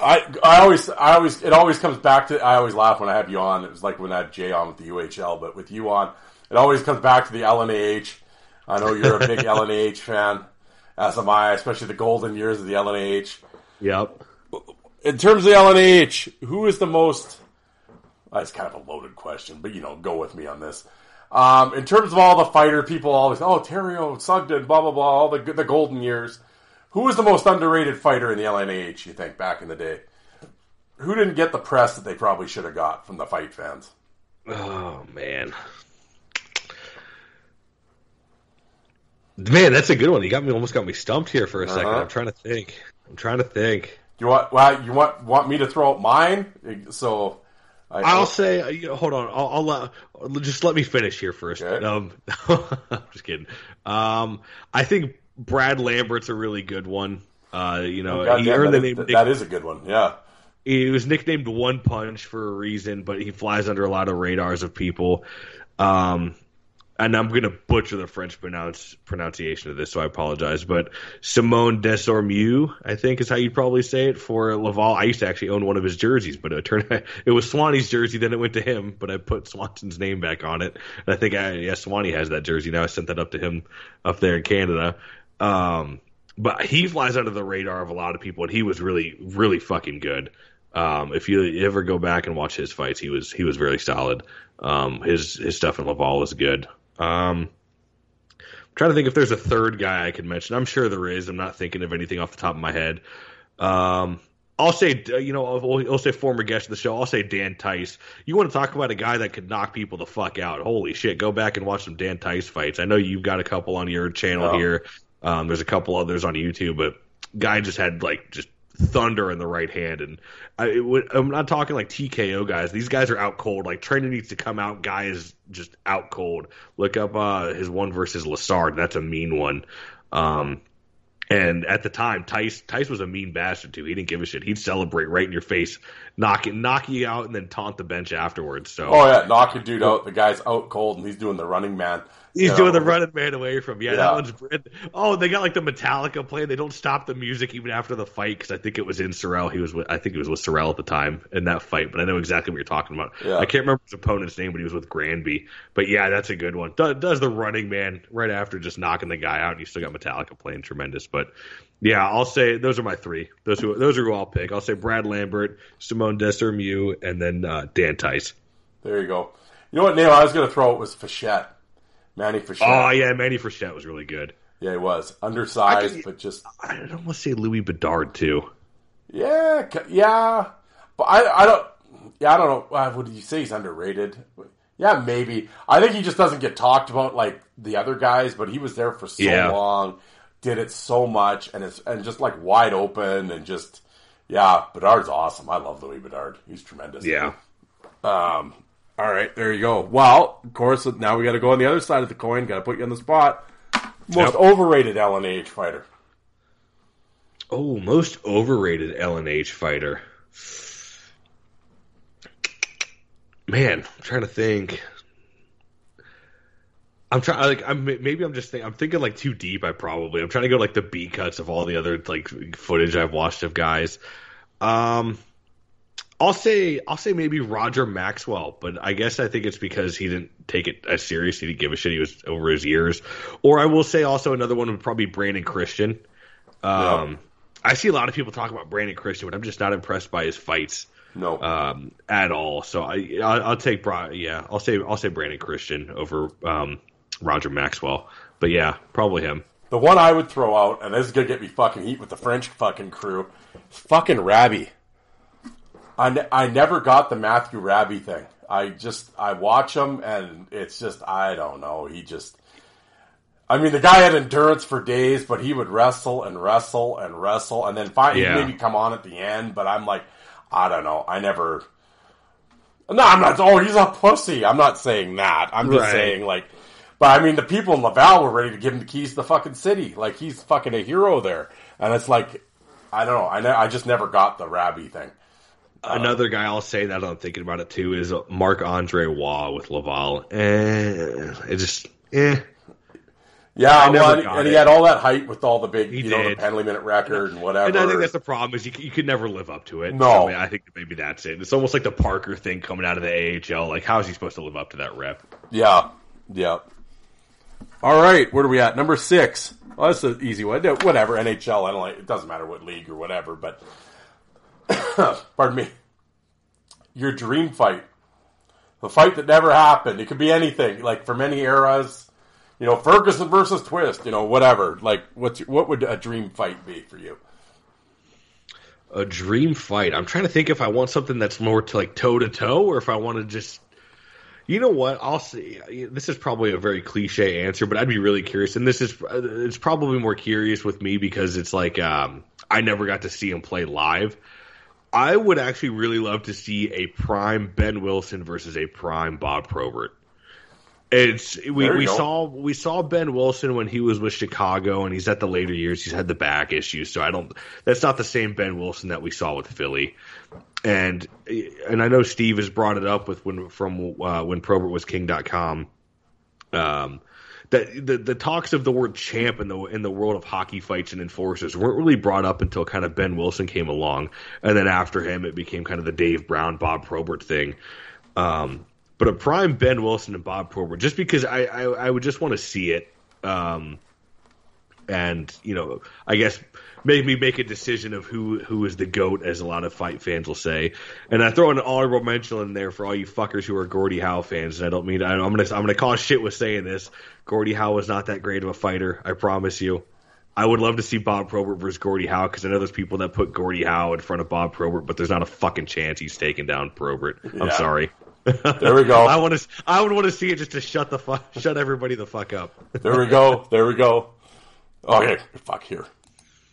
I I always I always it always comes back to I always laugh when I have you on. It was like when I had Jay on with the UHL, but with you on, it always comes back to the LNAH. I know you're a big LNAH fan, as am I, especially the golden years of the LNAH. Yep. In terms of the LNAH, who is the most? That's kind of a loaded question, but you know, go with me on this. Um, in terms of all the fighter people, always oh Terrio, Sugden, blah blah blah, all the the golden years. Who was the most underrated fighter in the LNAH? You think back in the day? Who didn't get the press that they probably should have got from the fight fans? Oh man. Man, that's a good one. You got me almost got me stumped here for a second. Uh-huh. I'm trying to think. I'm trying to think. You want? Well, you want want me to throw out mine? So I, I'll say, uh, you know, hold on. I'll, I'll just let me finish here first. Okay. Um, I'm just kidding. Um, I think Brad Lambert's a really good one. Uh, you know, God he damn, earned that the is- name. that is a good one. Yeah. he was nicknamed One Punch for a reason, but he flies under a lot of radars of people. Um, and I'm going to butcher the French pronounce pronunciation of this, so I apologize. But Simone Desormeaux, I think is how you'd probably say it for Laval. I used to actually own one of his jerseys, but it turned it was Swanee's jersey. Then it went to him, but I put Swanson's name back on it. And I think I, yeah, Swanee has that jersey now. I sent that up to him up there in Canada. Um, but he flies under the radar of a lot of people, and he was really, really fucking good. Um, if you ever go back and watch his fights, he was he was very solid. Um, his his stuff in Laval was good. Um, I'm trying to think if there's a third guy I could mention. I'm sure there is. I'm not thinking of anything off the top of my head. Um, I'll say, uh, you know, I'll, I'll say former guest of the show. I'll say Dan Tice. You want to talk about a guy that could knock people the fuck out? Holy shit! Go back and watch some Dan Tice fights. I know you've got a couple on your channel Yeah. here. Um, there's a couple others on YouTube, but guy just had like just thunder in the right hand, and I, would, I'm not talking like TKO guys. These guys are out cold. Like training needs to come out. Guy is just out cold. Look up uh, his one versus Lassard. That's a mean one. Um, and at the time, Tice Tice was a mean bastard too. He didn't give a shit. He'd celebrate right in your face, knock it, knock you out, and then taunt the bench afterwards. So Oh yeah, knock a dude out. The guy's out cold, and he's doing the running man. He's You doing the running man away from yeah, Yeah. That one's oh they got like the Metallica playing. They don't stop the music even after the fight because I think it was in Sorel. He was with I think he was with Sorel at the time in that fight, but I know exactly what you're talking about. Yeah. I can't remember his opponent's name, but he was with Granby. But yeah, that's a good one. Does, does the running man right after just knocking the guy out, and you still got Metallica playing tremendous. But yeah, I'll say those are my three. Those who those are who I'll pick. I'll say Brad Lambert, Simone Desormeaux, and then uh, Dan Tice. There you go. You know what name I was going to throw? It was Fichette. Manny Fichette. Oh yeah, Manny Frechette was really good. Yeah, he was undersized, could- but just I'd almost say Louis Bedard too. yeah, yeah. But I, I don't. Yeah, I don't know. Uh, Would you say he's underrated? Yeah, maybe. I think he just doesn't get talked about like the other guys. But he was there for so Yeah. long, did it so much, and it's and just like wide open and just yeah. Bedard's awesome. I love Louis Bedard. He's tremendous. Yeah. All right, there you go. Well, of course, now we got to go on the other side of the coin. Got to put you on the spot. Most Yep. overrated LNH fighter. Oh, most overrated LNH fighter. Man, I'm trying to think. I'm trying like I'm maybe I'm just think, I'm thinking like too deep. I probably I'm trying to go like the B cuts of all the other like footage I've watched of guys. Um, I'll say I'll say maybe Roger Maxwell, but I guess I think it's because he didn't take it as serious. He didn't give a shit. He was over his years. Or I will say also another one would probably be Brandon Christian. Um, I see a lot of people talk about Brandon Christian, but I'm just not impressed by his fights No. um, at all. So I I'll, I'll take Bra- yeah I'll say I'll say Brandon Christian over um, Roger Maxwell. But yeah, probably him. The one I would throw out, and this is gonna get me fucking heat with the French fucking crew, fucking Rabby. I, ne- I never got the Matthew Rabby thing. I just I watch him, and it's just I don't know. He just, I mean, the guy had endurance for days, but he would wrestle and wrestle and wrestle, and then finally Yeah. maybe come on at the end. But I'm like, I don't know. I never. No, I'm not. Oh, he's a pussy. I'm not saying that. I'm just Right. saying like. But I mean, the people in Laval were ready to give him the keys to the fucking city. Like he's fucking a hero there, and it's like, I don't know. I ne- I just never got the Rabby thing. Another guy I'll say that I'm thinking about it too is Mark Andre Waugh with Laval. Eh, it just eh. Yeah, I well, and, and he had all that hype with all the big, He you know, the penalty minute record and whatever. And I think that's the problem is you, you could never live up to it. No. So, I think maybe that's it. It's almost like the Parker thing coming out of the AHL. Like, how is he supposed to live up to that rep? Yeah, yeah. All right, where are we at? Number six. Well, that's an easy one. Whatever, NHL. I don't like. It doesn't matter what league or whatever. But pardon me. Your dream fight, the fight that never happened. It could be anything. Like for many eras, you know, Ferguson versus Twist. You know, whatever. Like, what's your, what would a dream fight be for you? A dream fight. I'm trying to think if I want something that's more to like toe to toe, or if I want to just. You know what? I'll see. This is probably a very cliche answer, but I'd be really curious. And this is it's probably more curious with me because it's like um, I never got to see him play live. I would actually really love to see a prime Behn Wilson versus a prime Bob Probert. It's we, we go. saw we saw Behn Wilson when he was with Chicago, and he's at the later years. He's had the back issues, so I don't. That's not the same Behn Wilson that we saw with Philly. And and I know Steve has brought it up with when from uh, when Probert was King.com. Um, that the the talks of the word champ in the in the world of hockey fights and enforcers weren't really brought up until kind of Behn Wilson came along, and then after him it became kind of the Dave Brown Bob Probert thing. Um, but a prime Behn Wilson and Bob Probert, just because I I, I would just want to see it, um, and you know I guess make me make a decision of who who is the goat, as a lot of fight fans will say. And I throw an honorable mention in there for all you fuckers who are Gordie Howe fans. And I don't mean I, I'm gonna I'm gonna cause shit with saying this. Gordie Howe was not that great of a fighter. I promise you. I would love to see Bob Probert versus Gordie Howe because I know there's people that put Gordie Howe in front of Bob Probert, but there's not a fucking chance he's taking down Probert. I'm Yeah. sorry. There we go. I want to. I would want to see it just to shut the fuck, shut everybody the fuck up. There we go. There we go. Okay, fuck here.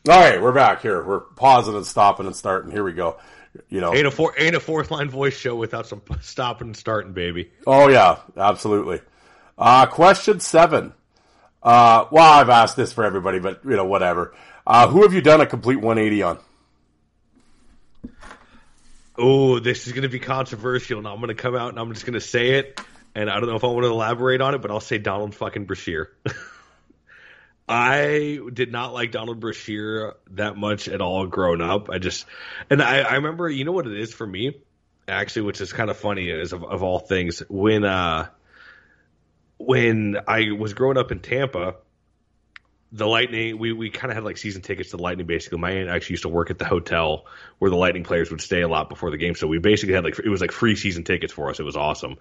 All right, we're back here. We're pausing and stopping and starting. Here we go. You know. Ain't a four, ain't a fourth line voice show without some stopping and starting, baby. Oh yeah, absolutely. Uh, question seven. Uh, well, I've asked this for everybody, but you know, whatever. Uh, who have you done a complete 180 on? Oh, this is going to be controversial, and I'm going to come out and I'm just going to say it. And I don't know if I want to elaborate on it, but I'll say Donald fucking Brashear. I did not like Donald Brashear that much at all growing up. I just, and I, I remember, you know what it is for me, actually, which is kind of funny, is of, of all things, when, uh, when I was growing up in Tampa, the Lightning, we, we kind of had like season tickets to the Lightning. Basically, my aunt actually used to work at the hotel where the Lightning players would stay a lot before the game. So we basically had like it was like free season tickets for us. It was awesome,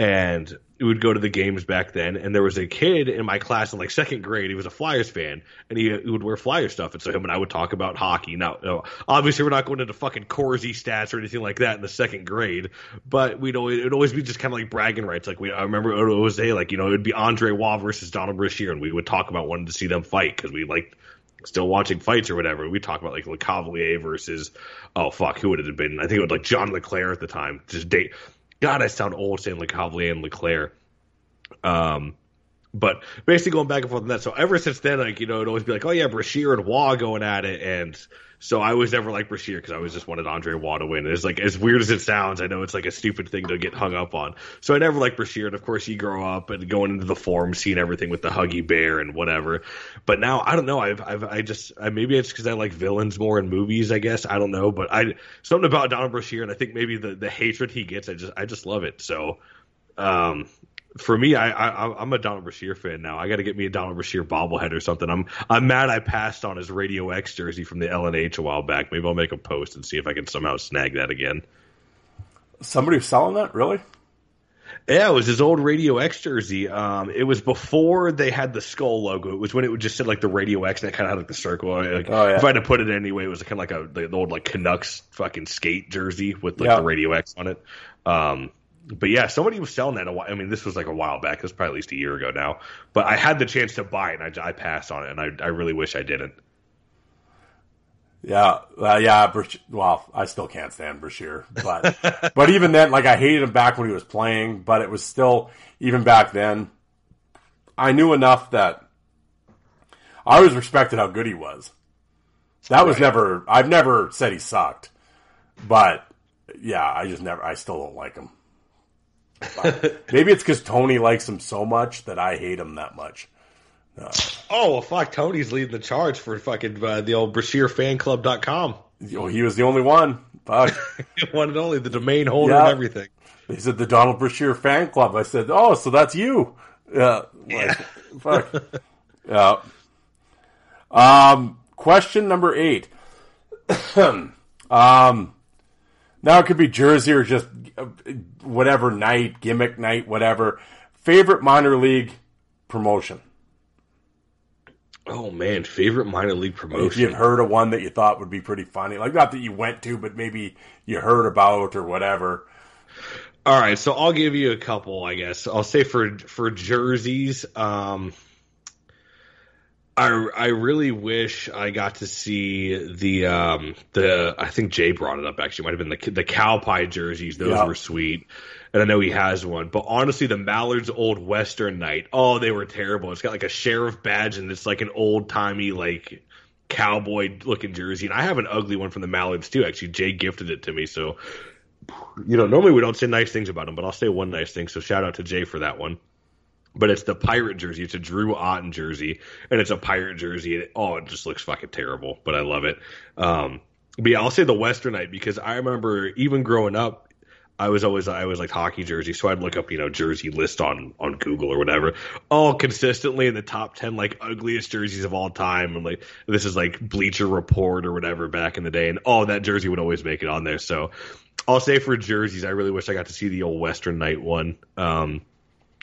and we would go to the games back then. And there was a kid in my class in like second grade. He was a Flyers fan, and he, he would wear Flyers stuff. And so him and I would talk about hockey. Now, obviously, we're not going into fucking Corsi stats or anything like that in the second grade, but we'd always it'd always be just kind of like bragging rights. Like we, I remember it would always say like you know it'd be Andre Roy versus Donald Brashear, and we would talk about wanting to see them fight because we like still watching fights or whatever. We talk about like Lecavalier versus oh fuck, who would it have been? I think it was like John LeClair at the time. Just date. God, I sound old saying Lecavalier and LeClair. Um, but basically going back and forth on that. So ever since then, like you know, it'd always be like, oh yeah, Brashear and Roy going at it, and so I was never like Brashear because I always just wanted Andre Roy to win. It's like as weird as it sounds, I know it's like a stupid thing to get hung up on. So I never liked Brashear, and of course you grow up and going into the forum, seeing everything with the Huggy Bear and whatever. But now I don't know. I've I've I just I, maybe it's because I like villains more in movies. I guess I don't know, but I something about Donald Brashear, and I think maybe the the hatred he gets, I just I just love it. So. Um, for me, I, I I'm a Donald Brashear fan now. I got to get me a Donald Brashear bobblehead or something. I'm I'm mad I passed on his Radio X jersey from the LNH a while back. Maybe I'll make a post and see if I can somehow snag that again. Somebody was selling that, really? Yeah, it was his old Radio X jersey. Um, it was before they had the skull logo. It was when it would just said like the Radio X and it kind of had like the circle. Like, Oh, yeah. If I had to put it anyway, it was kind of like a the old like Canucks fucking skate jersey with like Yeah. the Radio X on it. Um, but yeah, somebody was selling that. A while, I mean, this was like a while back. It was probably at least a year ago now. But I had the chance to buy it, and I, I passed on it, and I, I really wish I didn't. Yeah, uh, yeah. Brash- well, I still can't stand Brashear, but but even then, like I hated him back when he was playing, but it was still even back then. I knew enough that I always respected how good he was. That was Right. never. I've never said he sucked, but yeah, I just never. I still don't like him. Maybe it's because Tony likes him so much that I hate him that much. Oh well, fuck! Tony's leading the charge for fucking uh, the old BrashearFanClub.com. Oh, he was the only one. Fuck. One and only, the domain holder Yeah. and everything. He said the Donald Brashear fan club. I said, oh, so that's you. Yeah. Like, fuck. Yeah. Um, question number eight. um, now it could be jersey or just uh, whatever night, gimmick night, whatever. Favorite minor league promotion. Oh man, favorite minor league promotion. If you've heard of one that you thought would be pretty funny, like not that you went to, but maybe you heard about or whatever. All right, so I'll give you a couple. I guess I'll say for for jerseys. Um, I I really wish I got to see the um the I think Jay brought it up actually it might have been the the cow pie jerseys. Those Yeah. were sweet, and I know he has one. But honestly, the Mallards old Western night. Oh, they were terrible. It's got like a sheriff badge and it's like an old timey like cowboy looking jersey. And I have an ugly one from the Mallards too. Actually, Jay gifted it to me, so you know, normally we don't say nice things about him, but I'll say one nice thing. So shout out to Jay for that one. But it's the pirate jersey. It's a Drew Otten jersey, and it's a pirate jersey. And it, oh, it just looks fucking terrible, but I love it. Um, but yeah, I'll say the Western night because I remember even growing up, I was always I was like hockey jersey, so I'd look up you know jersey list on on Google or whatever. All consistently in the top ten like ugliest jerseys of all time, and like this is like Bleacher Report or whatever back in the day, and oh that jersey would always make it on there. So I'll say for jerseys, I really wish I got to see the old Western night one. Um,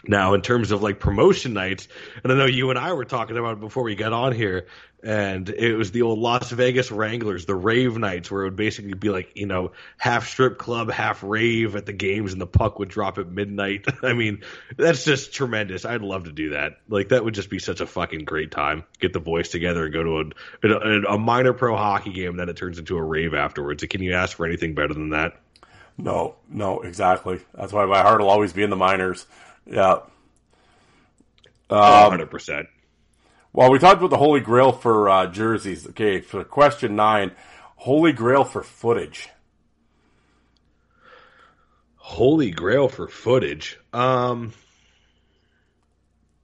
now, in terms of like promotion nights, and I know you and I were talking about it before we got on here, and it was the old Las Vegas Wranglers, the rave nights, where it would basically be like, you know, half strip club, half rave at the games, and the puck would drop at midnight. I mean, that's just tremendous. I'd love to do that. Like, that would just be such a fucking great time. Get the boys together and go to a, a, minor pro hockey game, then it turns into a rave afterwards. Can you ask for anything better than that? No, no, exactly. That's why my heart will always be in the minors. Yeah. Oh, 100%. Well, we talked about the Holy Grail for uh, jerseys. Okay, for question nine, Holy Grail for footage. Holy Grail for footage. Um,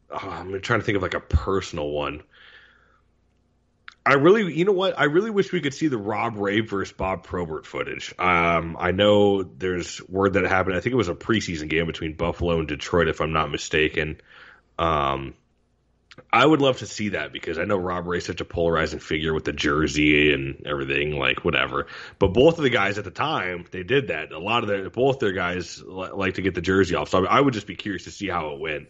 oh, I'm trying to think of like a personal one. I really, you know what? I really wish we could see the Rob Ray versus Bob Probert footage. Um, I know there's word that happened. I think it was a preseason game between Buffalo and Detroit, if I'm not mistaken. Um, I would love to see that because I know Rob Ray's such a polarizing figure with the jersey and everything, like whatever. But both of the guys at the time, they did that. A lot of their, both their guys li- like to get the jersey off. So I would just be curious to see how it went.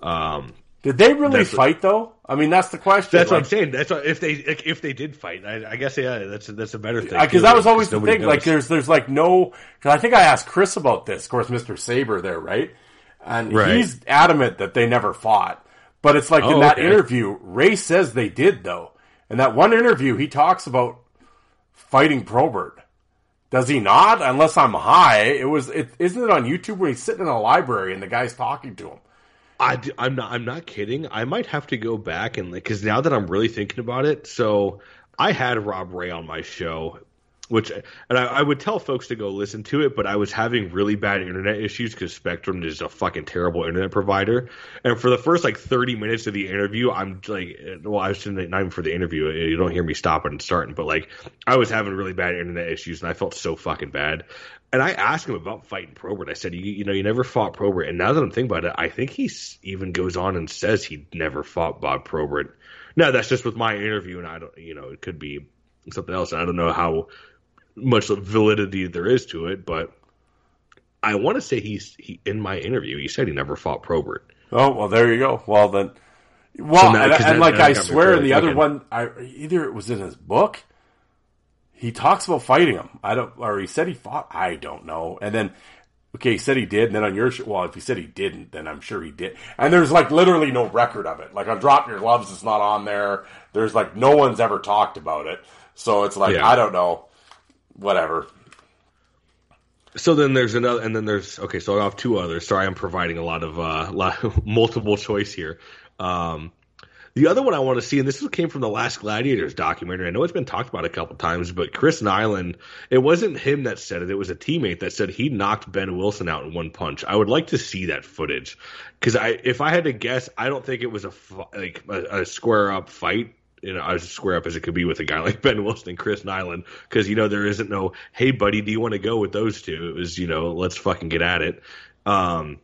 Um, Did they really That's- fight though? I mean, that's the question. that's what I'm saying. That's what, if they if they did fight. I, I guess yeah, that's that's a better thing because that was always the thing. Like, there's there's like no. Because I think I asked Chris about this. Of course, Mister Saber there, right? And Right. he's adamant that they never fought. But it's like in Oh, that okay. interview, Ray says they did though. In that one interview, he talks about fighting Probert. Does he not? Unless I'm high, it was. It isn't it on YouTube where he's sitting in a library and the guy's talking to him. I, am not. I'm not kidding. I might have to go back and like because now that I'm really thinking about it, so I had Rob Ray on my show, which and I, I would tell folks to go listen to it, but I was having really bad internet issues because Spectrum is a fucking terrible internet provider. And for the first like 30 minutes of the interview, I'm like, well, I shouldn't not even for the interview. Eh, you don't hear me stopping and starting, but like I was having really bad internet issues, and I felt so fucking bad. And I asked him about fighting Probert. I said, you, you know, you never fought Probert. And now that I'm thinking about it, I think he even goes on and says he never fought Bob Probert. Now that's just with my interview, and I don't, you know, it could be something else. And I don't know how much validity there is to it, but I want to say he's he, in my interview. He said he never fought Probert. Oh well, there you go. Well then, well, now- and, and like I I swear, the other one, I either it was in his book. He talks about fighting him. I don't, or he said he fought. I don't know. And then, okay, he said he did. And then on your, sh- well, if he said he didn't, then I'm sure he did. And there's like literally no record of it. Like on Drop Your Gloves, it's not on there. There's like no one's ever talked about it. So it's like Yeah. I don't know. Whatever. So then there's another, and then there's okay. So I have two others. Sorry, I'm providing a lot of uh, lot, multiple choice here. Um, The other one I want to see, and this came from the Last Gladiators documentary. I know it's been talked about a couple times, but Chris Nilan, it wasn't him that said it. It was a teammate that said he knocked Behn Wilson out in one punch. I would like to see that footage because I, if I had to guess, I don't think it was a like a, a square up fight you know, as square up as it could be with a guy like Behn Wilson and Chris Nilan, because you know there isn't no, hey buddy, do you want to go with those two? It was, you know, let's fucking get at it. Um,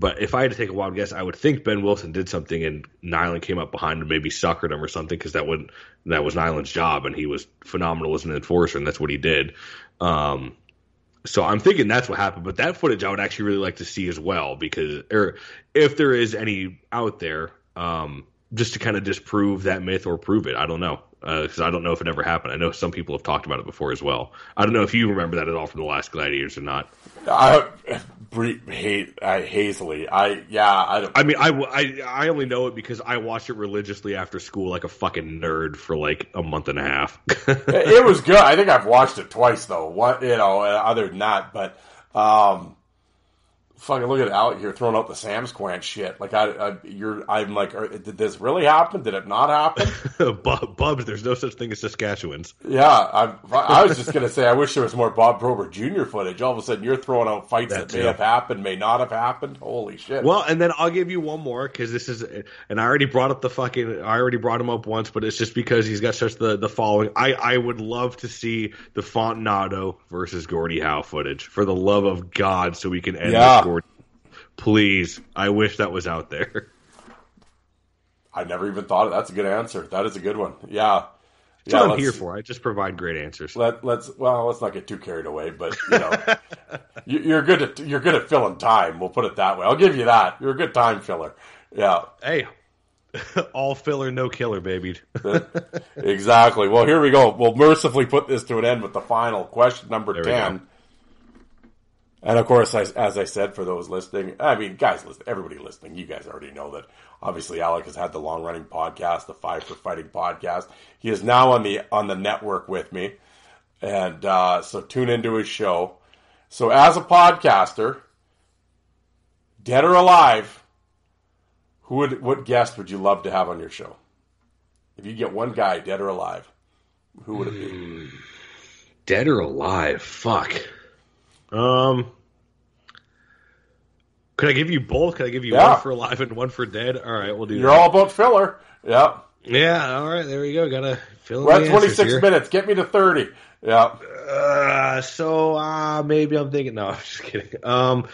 but if I had to take a wild guess, I would think Behn Wilson did something and Nilan came up behind and maybe suckered him or something because that would that was Nilan's job and he was phenomenal as an enforcer and that's what he did. Um, so I'm thinking that's what happened. But that footage I would actually really like to see as well because, or if there is any out there, um, just to kind of disprove that myth or prove it. I don't know because uh, I don't know if it ever happened. I know some people have talked about it before as well. I don't know if you remember that at all from the last Gladiators or not. I hate I, hazily. I yeah. I, I mean, I, I I only know it because I watched it religiously after school, like a fucking nerd, for like a month and a half. it was good. I think I've watched it twice though. What you know, other than that, but um, fucking look at Alec here throwing out the Sam's Quant shit. Like I, I you're, I'm like, are, did this really happen? Did it not happen? Bubs, there's no such thing as Saskatchewans. Yeah, I, I was just gonna say, I wish there was more Bob Probert Jr. footage. All of a sudden, you're throwing out fights that, that may have happened, may not have happened. Holy shit! Well, and then I'll give you one more because this is, and I already brought up the fucking, I already brought him up once, but it's just because he's got such the the following. I I would love to see the Fontinato versus Gordie Howe footage for the love of God, so we can end yeah. this Please, I wish that was out there. I never even thought of that's a good answer. That is a good one. Yeah. That's yeah, what I'm here for. I just provide great answers. Let, let's well, let's not get too carried away. But you know, you're good at you're good at filling time. We'll put it that way. I'll give you that. You're a good time filler. Yeah. Hey, all filler, no killer, baby. exactly. Well, here we go. We'll mercifully put this to an end with the final question number there ten. And of course, as, as, I said, for those listening, I mean, guys, listen, everybody listening, you guys already know that. Obviously, Alec has had the long running podcast, the Five for Fighting podcast. He is now on the on the network with me, and uh, so tune into his show. So, as a podcaster, dead or alive, who would what guest would you love to have on your show? If you get one guy, dead or alive, who would it be? Dead or alive? Fuck. Um, could I give you both? Could I give you yeah. one for alive and one for dead? All right, we'll do. That. You're that. all about filler. Yeah. Yeah. All right. There we go. Gotta fill. We're at 26 here. minutes. Get me to 30. Yeah. Uh, so uh, maybe I'm thinking. No, I'm just kidding. Um,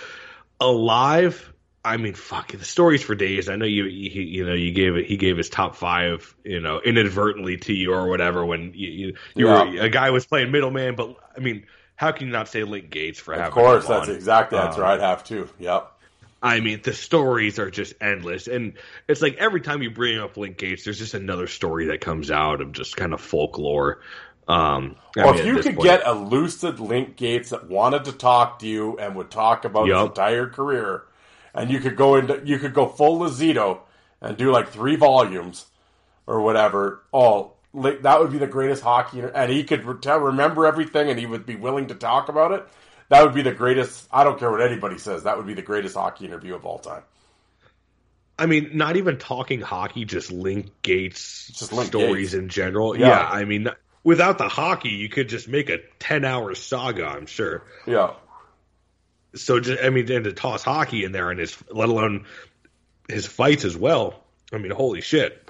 alive. I mean, fuck the stories for days. I know you, you, you know, you gave it. He gave his top five, you know, inadvertently to you or whatever when you, you, you yeah. were a guy was playing middleman. But I mean, how can you not say Link Gaetz for having? Of course, that's exactly that's um, right. Have to. Yep. I mean, the stories are just endless, and it's like every time you bring up Link Gaetz, there's just another story that comes out of just kind of folklore. Um, well, mean, if you could point, get a lucid Link Gaetz that wanted to talk to you and would talk about yep. his entire career, and you could go into you could go full Lazito and do like three volumes or whatever. Oh, that would be the greatest hockey, and he could remember everything, and he would be willing to talk about it. That would be the greatest. I don't care what anybody says. That would be the greatest hockey interview of all time. I mean, not even talking hockey, just Link Gaetz just Link stories Gaetz. in general. Yeah. yeah, I mean, without the hockey, you could just make a ten-hour saga. I'm sure. Yeah. So, just, I mean, and to toss hockey in there, and his, let alone his fights as well. I mean, holy shit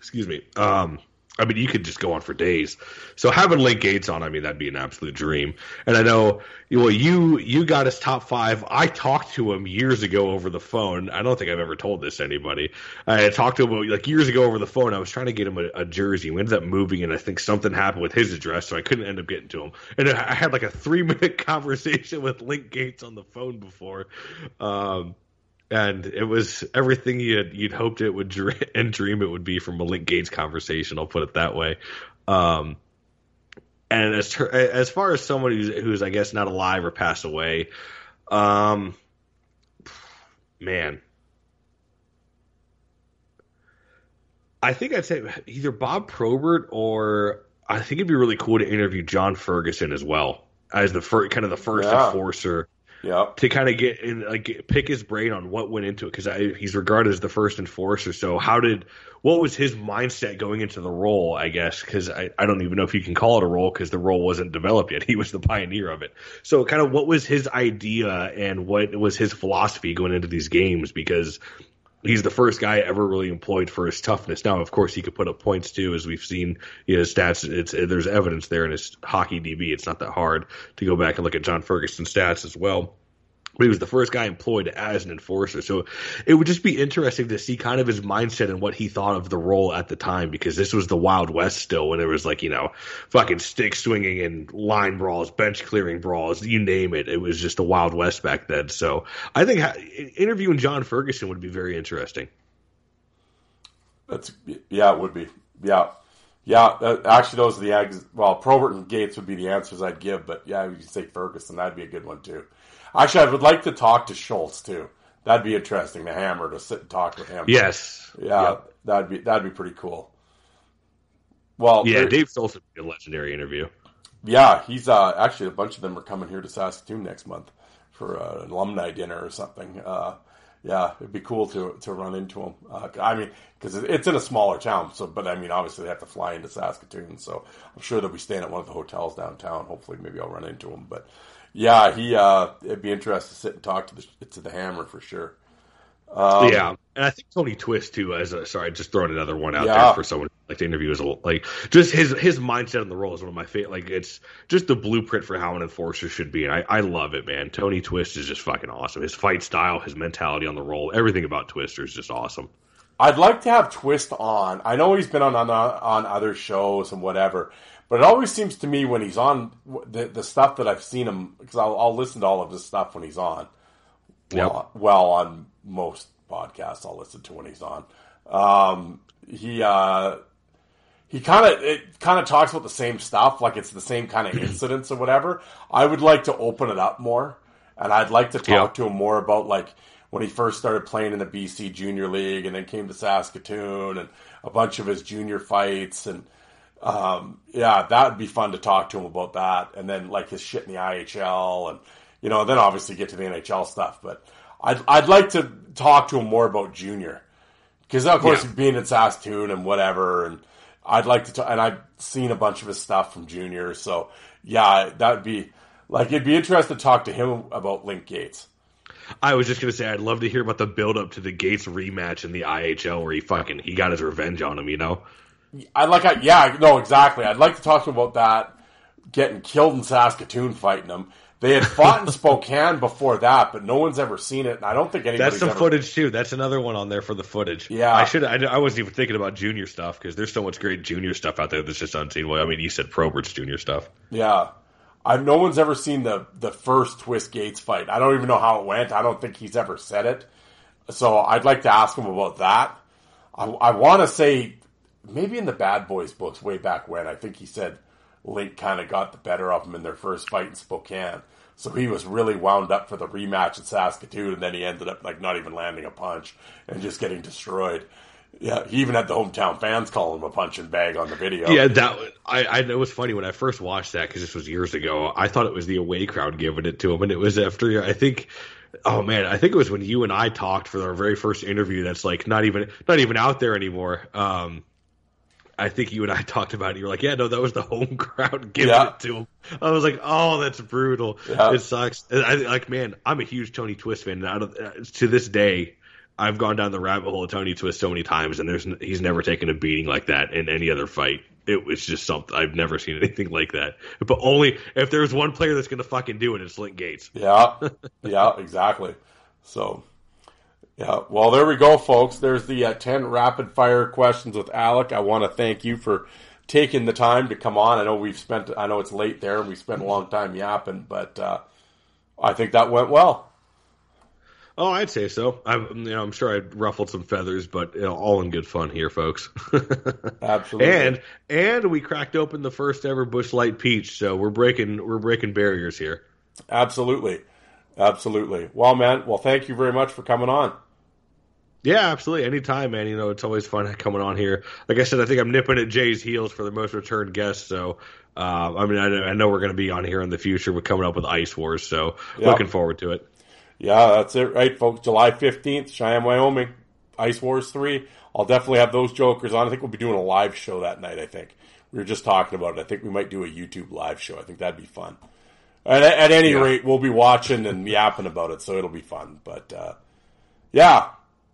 excuse me. Um, I mean, you could just go on for days. So having Link Gaetz on, I mean, that'd be an absolute dream. And I know, well, you you got his top five. I talked to him years ago over the phone. I don't think I've ever told this to anybody. I talked to him like years ago over the phone. I was trying to get him a, a jersey. We ended up moving, and I think something happened with his address, so I couldn't end up getting to him. And I had like a three minute conversation with Link Gaetz on the phone before. Um, and it was everything you'd you'd hoped it would dream, and dream it would be from a Link Gaetz conversation. I'll put it that way. Um, and as as far as someone who's who's I guess not alive or passed away, um, man, I think I'd say either Bob Probert or I think it'd be really cool to interview John Ferguson as well as the first, kind of the first yeah. enforcer Yeah. to kind of get in, like pick his brain on what went into it because he's regarded as the first enforcer. So how did what was his mindset going into the role? I guess because I, I don't even know if you can call it a role because the role wasn't developed yet. He was the pioneer of it. So kind of what was his idea and what was his philosophy going into these games because. He's the first guy ever really employed for his toughness. Now, of course, he could put up points too, as we've seen. You know, his stats. It's there's evidence there in his hockey DB. It's not that hard to go back and look at John Ferguson's stats as well but he was the first guy employed as an enforcer. So it would just be interesting to see kind of his mindset and what he thought of the role at the time because this was the Wild West still when there was like, you know, fucking stick swinging and line brawls, bench clearing brawls, you name it. It was just the Wild West back then. So I think interviewing John Ferguson would be very interesting. That's yeah, it would be. Yeah, yeah. Uh, actually, those are the eggs. Well, Probert and Gaetz would be the answers I'd give, but yeah, you say Ferguson. That'd be a good one too. Actually, I would like to talk to Schultz too. That'd be interesting. The Hammer to sit and talk with him. Yes. yeah, Yep. that'd be that'd be pretty cool. Well, Yeah, Dave Schultz would be a legendary interview. yeah, he's uh, actually a bunch of them are coming here to Saskatoon next month for uh, an alumni dinner or something. Uh, yeah, it'd be cool to to run into him. Uh, I mean, because it's in a smaller town, so but I mean, obviously they have to fly into Saskatoon, so I'm sure they'll be staying at one of the hotels downtown. Hopefully, maybe I'll run into him. But yeah, he uh, it'd be interesting to sit and talk to the to the Hammer for sure. Um, yeah, and I think Tony Twist too. As a, sorry, just throwing another one out Yeah. there for someone like to interview as a like just his his mindset on the role is one of my favorite. Like it's just the blueprint for how an enforcer should be, and I, I love it, man. Tony Twist is just fucking awesome. His fight style, his mentality on the role, everything about Twister is just awesome. I'd like to have Twist on. I know he's been on on, on other shows and whatever, but it always seems to me when he's on the the stuff that I've seen him because I'll, I'll listen to all of his stuff when he's on. Well, well, on most podcasts, I'll listen to when he's on. Um, he uh, he kind of it kind of talks about the same stuff, like it's the same kind of incidents or whatever. I would like to open it up more, and I'd like to talk Yeah. to him more about like when he first started playing in the BC Junior League, and then came to Saskatoon, and a bunch of his junior fights, and um, yeah, that would be fun to talk to him about that, and then like his shit in the IHL, and you know, then obviously get to the NHL stuff. But I'd I'd like to talk to him more about junior because of course Yeah. being in Saskatoon and whatever, and I'd like to. ta- and I've seen a bunch of his stuff from junior, so yeah, that would be like it'd be interesting to talk to him about Link Gaetz. I was just gonna say I'd love to hear about the build up to the Gaetz rematch in the IHL where he fucking he got his revenge on him. You know. I like, I, yeah, no, exactly. I'd like to talk to him about that. Getting killed in Saskatoon, fighting him. They had fought in Spokane before that, but no one's ever seen it, and I don't think anybody's That's some ever, footage too. That's another one on there for the footage. Yeah. I should. I, I wasn't even thinking about junior stuff because there's so much great junior stuff out there that's just unseen. Well, I mean, you said Probert's junior stuff. Yeah, I no one's ever seen the the first Twist Gaetz fight. I don't even know how it went. I don't think he's ever said it. So I'd like to ask him about that. I, I want to say maybe in the Bad Boys books way back when I think he said Link kind of got the better of him in their first fight in Spokane. So he was really wound up for the rematch in Saskatoon, and then he ended up like not even landing a punch and just getting destroyed. Yeah, he even had the hometown fans call him a punching bag on the video. Yeah, that I I it was funny when I first watched that because this was years ago. I thought it was the away crowd giving it to him, and it was after I think. Oh man, I think it was when you and I talked for our very first interview. That's like not even not even out there anymore. Um, I think you and I talked about it. You were like, "Yeah, no, that was the home crowd giving Yeah. it to him." I was like, "Oh, that's brutal. Yeah. It sucks." And I like, man, I'm a huge Tony Twist fan. And out of, uh, to this day, I've gone down the rabbit hole of Tony Twist so many times, and there's he's never taken a beating like that in any other fight. It was just something I've never seen anything like that. But only if there's one player that's gonna fucking do it, it's Link Gaetz. Yeah, yeah, exactly. So, yeah. Well, there we go, folks. There's the uh, ten rapid fire questions with Alec. I want to thank you for taking the time to come on. I know we've spent. I know it's late there, and we spent a long time yapping, but uh, I think that went well. Oh, I'd say so. I'm, you know, I'm sure I ruffled some feathers, but you know, all in good fun here, folks. Absolutely. and and we cracked open the first ever Busch Light Peach, so we're breaking we're breaking barriers here. Absolutely, absolutely. Well, man. Well, thank you very much for coming on. Yeah, absolutely. Anytime, man. You know, it's always fun coming on here. Like I said, I think I'm nipping at Jay's heels for the most returned guest. So, uh, I mean, I, I know we're going to be on here in the future. We're coming up with Ice Wars, so Yep. looking forward to it. Yeah, that's it, right, folks. July 15th, Cheyenne, Wyoming, Ice Wars 3. I'll definitely have those jokers on. I think we'll be doing a live show that night, I think. We were just talking about it. I think we might do a YouTube live show. I think that'd be fun. At, at any Yeah. rate, we'll be watching and yapping about it, so it'll be fun. But, uh, yeah,